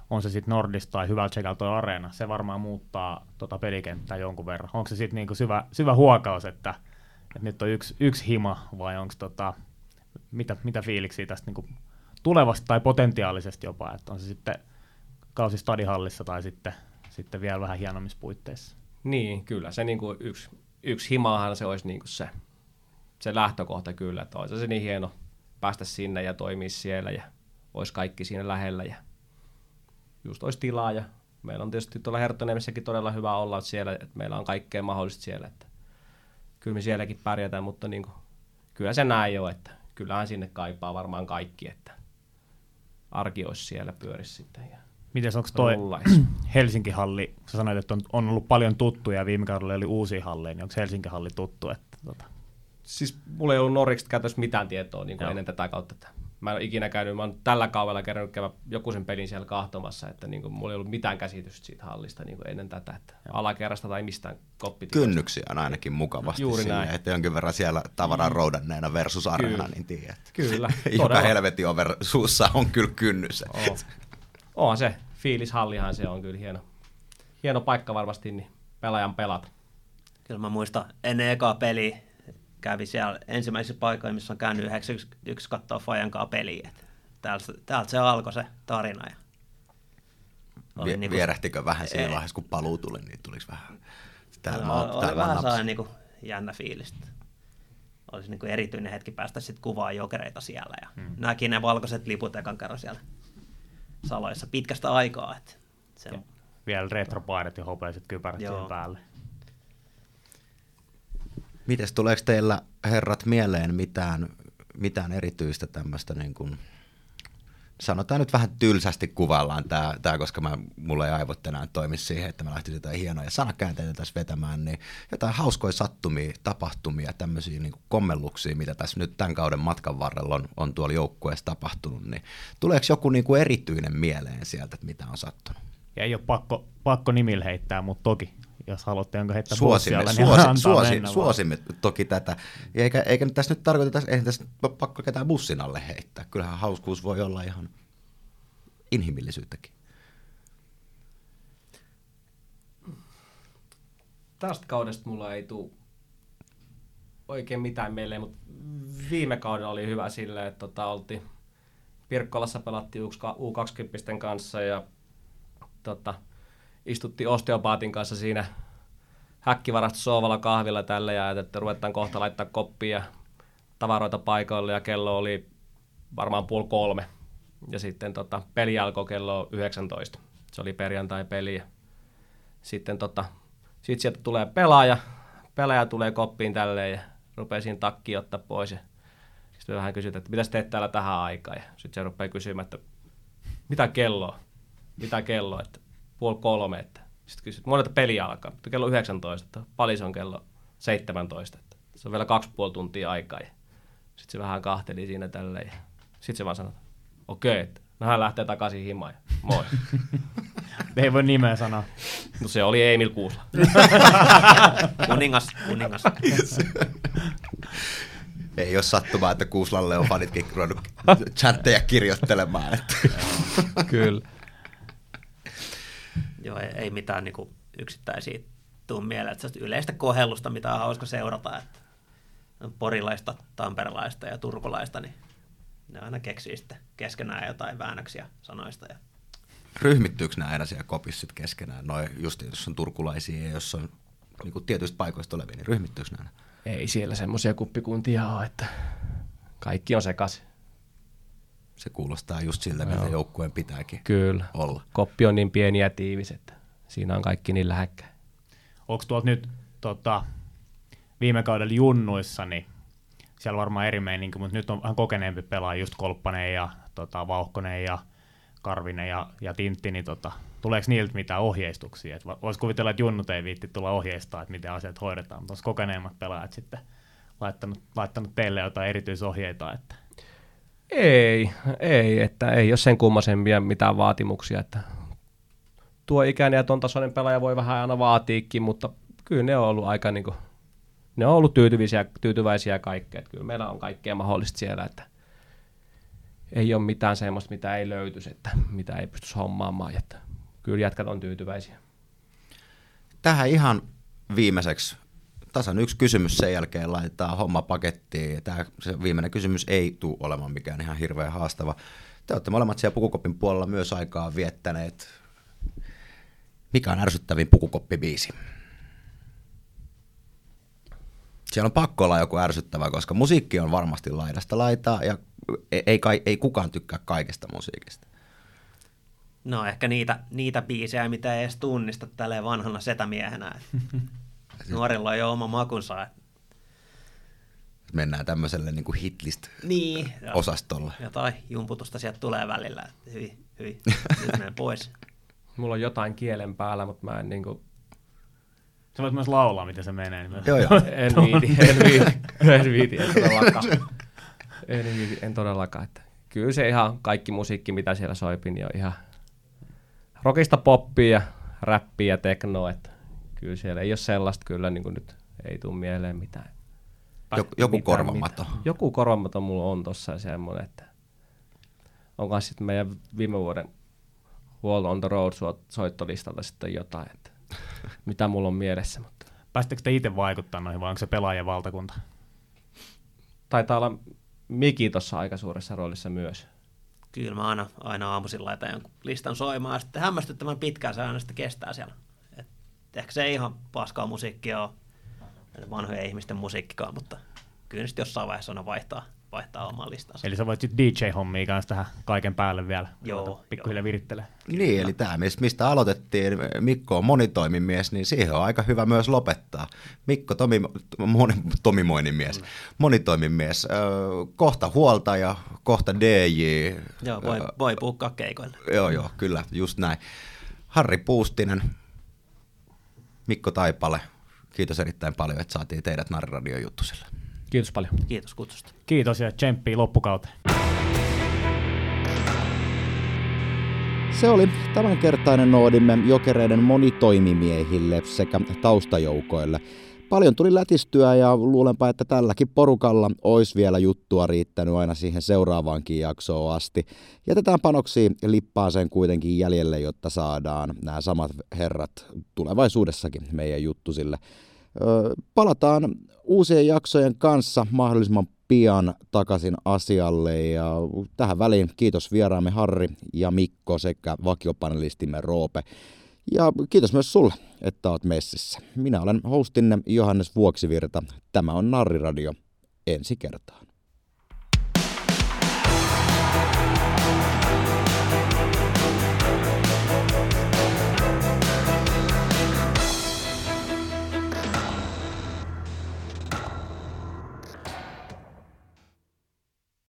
On se sitten Nordista tai hyvällä tsekalla toi areena, se varmaan muuttaa tota pelikenttää jonkun verran. Onko se sitten niinku syvä, syvä huokaus, että, että nyt on yksi, yksi hima, vai onko tota, mitä, mitä fiiliksiä tästä niinku tulevasta tai potentiaalisesti jopa, että on se sitten kausi stadihallissa tai sitten, sitten vielä vähän hienommissa puitteissa? Niin, kyllä. Se niinku yksi, yksi himahan se olisi niinku se, se lähtökohta kyllä, että olisi se niin hieno päästä sinne ja toimia siellä ja olisi kaikki siinä lähellä ja just olisi tilaa ja meillä on tietysti tuolla Herttoniemissäkin todella hyvä olla siellä, että meillä on kaikkea mahdollista siellä, että kyllä me sielläkin pärjätään, mutta niinku, kyllä se näin on, että kyllähän sinne kaipaa varmaan kaikki, että arki olisi siellä pyörisi sitten ja Miten onko toi rullaisi. Helsinki-halli, sä sanoit, että on, on ollut paljon tuttuja ja viime kaudella oli uusia halleja, niin onko Helsinki-halli tuttu? Että, tota, Siis mulla ei ollut Noriksta käytössä mitään tietoa niin kuin Joo. ennen tätä kautta. Että Mä en ole ikinä käynyt, mä oon tällä kaudella kerännyt käydä joku sen pelin siellä kahtomassa, että niin kuin, mulla ei ollut mitään käsitystä siitä hallista niin kuin ennen tätä, että alakerrasta tai mistään koppitilasta. Kynnyksiä on ainakin mukavasti Juuri siinä, näin. että jonkin verran siellä tavaran roudanneena versus arena, Kyllä. niin tiedät. Kyllä, Joka todella. helvetin over suussa on kyllä kynnys. Oo. Onhan se, fiilishallihan se on kyllä hieno. Hieno paikka varmasti niin pelaajan pelata. Kyllä mä muistan, ennen ekaa peliä kävi siellä ensimmäisissä paikoissa, missä on käynyt 91 katsoa Fajan kanssa peliä. Et Täältä, täältä se alkoi se tarina. Ja oli Vi- niinku- Vierehtikö vähän siinä Ei. vaiheessa, kun paluu tuli, niin tuliko vähän... Täällä Oli, mä oli täällä mä vähän sellainen niin kuin, jännä fiilis. Olisi niin kuin erityinen hetki päästä sitten kuvaa jokereita siellä. Ja hmm. Näki ne valkoiset liput ekan kerran siellä saloissa pitkästä aikaa. Että se, Ja Vielä retropaidat ja hopeiset kypärät Joo. siihen päälle. Mites tuleeko teillä herrat mieleen mitään, mitään erityistä tämmöistä niin kuin, sanotaan nyt vähän tylsästi kuvaillaan tämä, tää, koska mä, mulla ei aivot enää toimi siihen, että mä lähtisin jotain hienoja sanakäänteitä tässä vetämään, niin jotain hauskoja sattumia, tapahtumia, tämmöisiä niin kommelluksia, mitä tässä nyt tämän kauden matkan varrella on, on tuolla joukkueessa tapahtunut, niin tuleeko joku niin kuin erityinen mieleen sieltä, että mitä on sattunut? Ja ei ole pakko, pakko nimillä heittää, mutta toki, jos haluatte jonka heittää Suosimme, bussialla, niin suosi, antaa suosi, mennä vaan. suosimme toki tätä. Ja eikä, eikä nyt tässä nyt tarkoiteta, eihän tässä ole pakko ketään bussin alle heittää. Kyllähän hauskuus voi olla ihan inhimillisyyttäkin. Tästä kaudesta mulla ei tule oikein mitään mieleen, mutta viime kaudella oli hyvä silleen, että tota, oltiin Pirkkolassa pelattiin U20 kanssa ja tota, istuttiin osteopaatin kanssa siinä häkkivarasto soovalla kahvilla tälle ja että ruvetaan kohta laittaa koppia tavaroita paikoille ja kello oli varmaan puoli kolme. Ja sitten tota, peli alkoi kello 19. Se oli perjantai-peli ja sitten tota, sit sieltä tulee pelaaja, pelaaja tulee koppiin tälleen ja rupeaa siinä takki ottaa pois ja sitten vähän kysytään, että mitä teet täällä tähän aikaan ja sitten se rupeaa kysymään, että mitä kelloa, mitä kelloa, että puoli kolme, että sitten kysyt, monelta peli alkaa, että kello 19, että paljon se on kello 17, että se on vielä kaksi puoli tuntia aikaa ja sitten se vähän kahteli siinä tälleen ja sitten se vaan sanoo, okei, että no hän lähtee takaisin himaan ja moi. Ei voi nimeä sanoa. No se oli Emil Kuusla. kuningas, kuningas. Ei ole sattumaa, että Kuuslalle on fanitkin ruvennut chantteja kirjoittelemaan. Että. Kyllä. Joo, ei, ei mitään niin kuin yksittäisiä tuu mieleen. Että sellaista yleistä kohellusta, mitä on hauska seurata. Että porilaista, tamperelaista ja turkulaista, niin ne aina keksii sitten keskenään jotain väännöksiä sanoista. Ja Ryhmittyykö nämä aina siellä kopissa keskenään? Noin just jos on turkulaisia ja jos on niin kuin tietyistä paikoista olevia, niin ryhmittyykö nämä? Ei siellä semmoisia kuppikuntia ole, että kaikki on sekaisin. Se kuulostaa just siltä, mitä Joo. joukkueen pitääkin Kyllä. olla. Koppi on niin pieni ja tiivis, että siinä on kaikki niin lähekkäin. Onko tuolta nyt tota, viime kaudella junnuissa, niin siellä varmaan eri meininki, mutta nyt on vähän kokeneempi pelaaja, just Kolppanen ja tota, Vauhkonen ja Karvinen ja, ja Tintti, niin tota, tuleeko niiltä mitään ohjeistuksia? Et voisi kuvitella, että junnut ei viitti tulla ohjeistaa, että miten asiat hoidetaan, mutta olisi kokeneemmat pelaajat sitten laittanut, laittanut teille jotain erityisohjeita, että Ei, ei, että ei ole sen kummasempia mitään vaatimuksia, että tuo ikäinen ja ton tasoinen pelaaja voi vähän aina vaatiikin, mutta kyllä ne on ollut aika niin kuin, ne on ollut tyytyväisiä, tyytyväisiä kaikkea, että kyllä meillä on kaikkea mahdollista siellä, että ei ole mitään semmoista, mitä ei löytyisi, että mitä ei pystyisi hommaamaan, että kyllä jätkät on tyytyväisiä. Tähän ihan viimeiseksi tasan yksi kysymys sen jälkeen laitetaan homma pakettiin. Tämä se viimeinen kysymys ei tule olemaan mikään ihan hirveän haastava. Te olette molemmat siellä pukukopin puolella myös aikaa viettäneet. Mikä on ärsyttävin pukukoppibiisi? Siellä on pakko olla joku ärsyttävä, koska musiikki on varmasti laidasta laitaa ja ei, ei, kai- ei kukaan tykkää kaikesta musiikista. no ehkä niitä, niitä biisejä, mitä ei edes tunnista tälleen vanhana setämiehenä. Nuorilla on jo oma makunsa. Mennään tämmöiselle niin kuin hitlist Niin. Jotain jumputusta sieltä tulee välillä. Hyi, hyi, nyt menen pois. Mulla on jotain kielen päällä, mutta mä en niinku, sä voit myös laulaa, miten se menee. Niin myös- Joo, joo. en viiti, en viiti, en viiti, en todellakaan. En, viiti, en todellakaan, että kyllä se ihan kaikki musiikki, mitä siellä soipi, niin on ihan rockista poppia ja räppiä ja teknoa, että kyllä siellä ei ole sellaista kyllä niin kuin nyt ei tule mieleen mitään. Joku, joku korvamato. Mitään. Joku korvamato mulla on tossa semmoinen, että on kanssa sitten meidän viime vuoden Wall on the Road soittolistalta sitten jotain, että mitä mulla on mielessä. Mutta. Päästekö te itse vaikuttaa noihin vai onko se pelaajien valtakunta? Taitaa olla Miki tuossa aika suuressa roolissa myös. Kyllä mä aina, aina aamuisin laitan jonkun listan soimaan ja sitten hämmästyttävän pitkään se aina sitten kestää siellä. Ehkä se ei ihan paskaa musiikkia ole vanhojen ihmisten musiikkikaan, mutta kyllä sitten jossain vaiheessa on vaihtaa, vaihtaa omaa listansa. Eli sä voit sitten DJ-hommia kanssa tähän kaiken päälle vielä. Joo. Pikkuhiljaa virittelee. Niin, eli tämä, mistä aloitettiin, Mikko on monitoimimies, niin siihen on aika hyvä myös lopettaa. Mikko Tomi, moni, Tomi mies, mm. monitoimimies, kohta huoltaja, kohta DJ. Joo, voi, voi puhua keikoille. Joo, joo, kyllä, just näin. Harri Puustinen, Mikko Taipale, kiitos erittäin paljon, että saatiin teidät Narradion juttusille. Kiitos paljon. Kiitos kutsusta. Kiitos ja tsemppii loppukauteen. Se oli tämänkertainen noodimme jokereiden monitoimimiehille sekä taustajoukoille. Paljon tuli lätistyä ja luulenpa, että tälläkin porukalla olisi vielä juttua riittänyt aina siihen seuraavaankin jaksoon asti. Jätetään panoksi lippaaseen kuitenkin jäljelle, jotta saadaan nämä samat herrat tulevaisuudessakin meidän juttusille. Palataan uusien jaksojen kanssa mahdollisimman pian takaisin asialle ja tähän väliin kiitos vieraamme Harri ja Mikko sekä vakiopanelistimme Roope. Ja kiitos myös sulle, että oot messissä. Minä olen hostinne Johannes Vuoksivirta. Tämä on Narriradio. Ensi kertaan.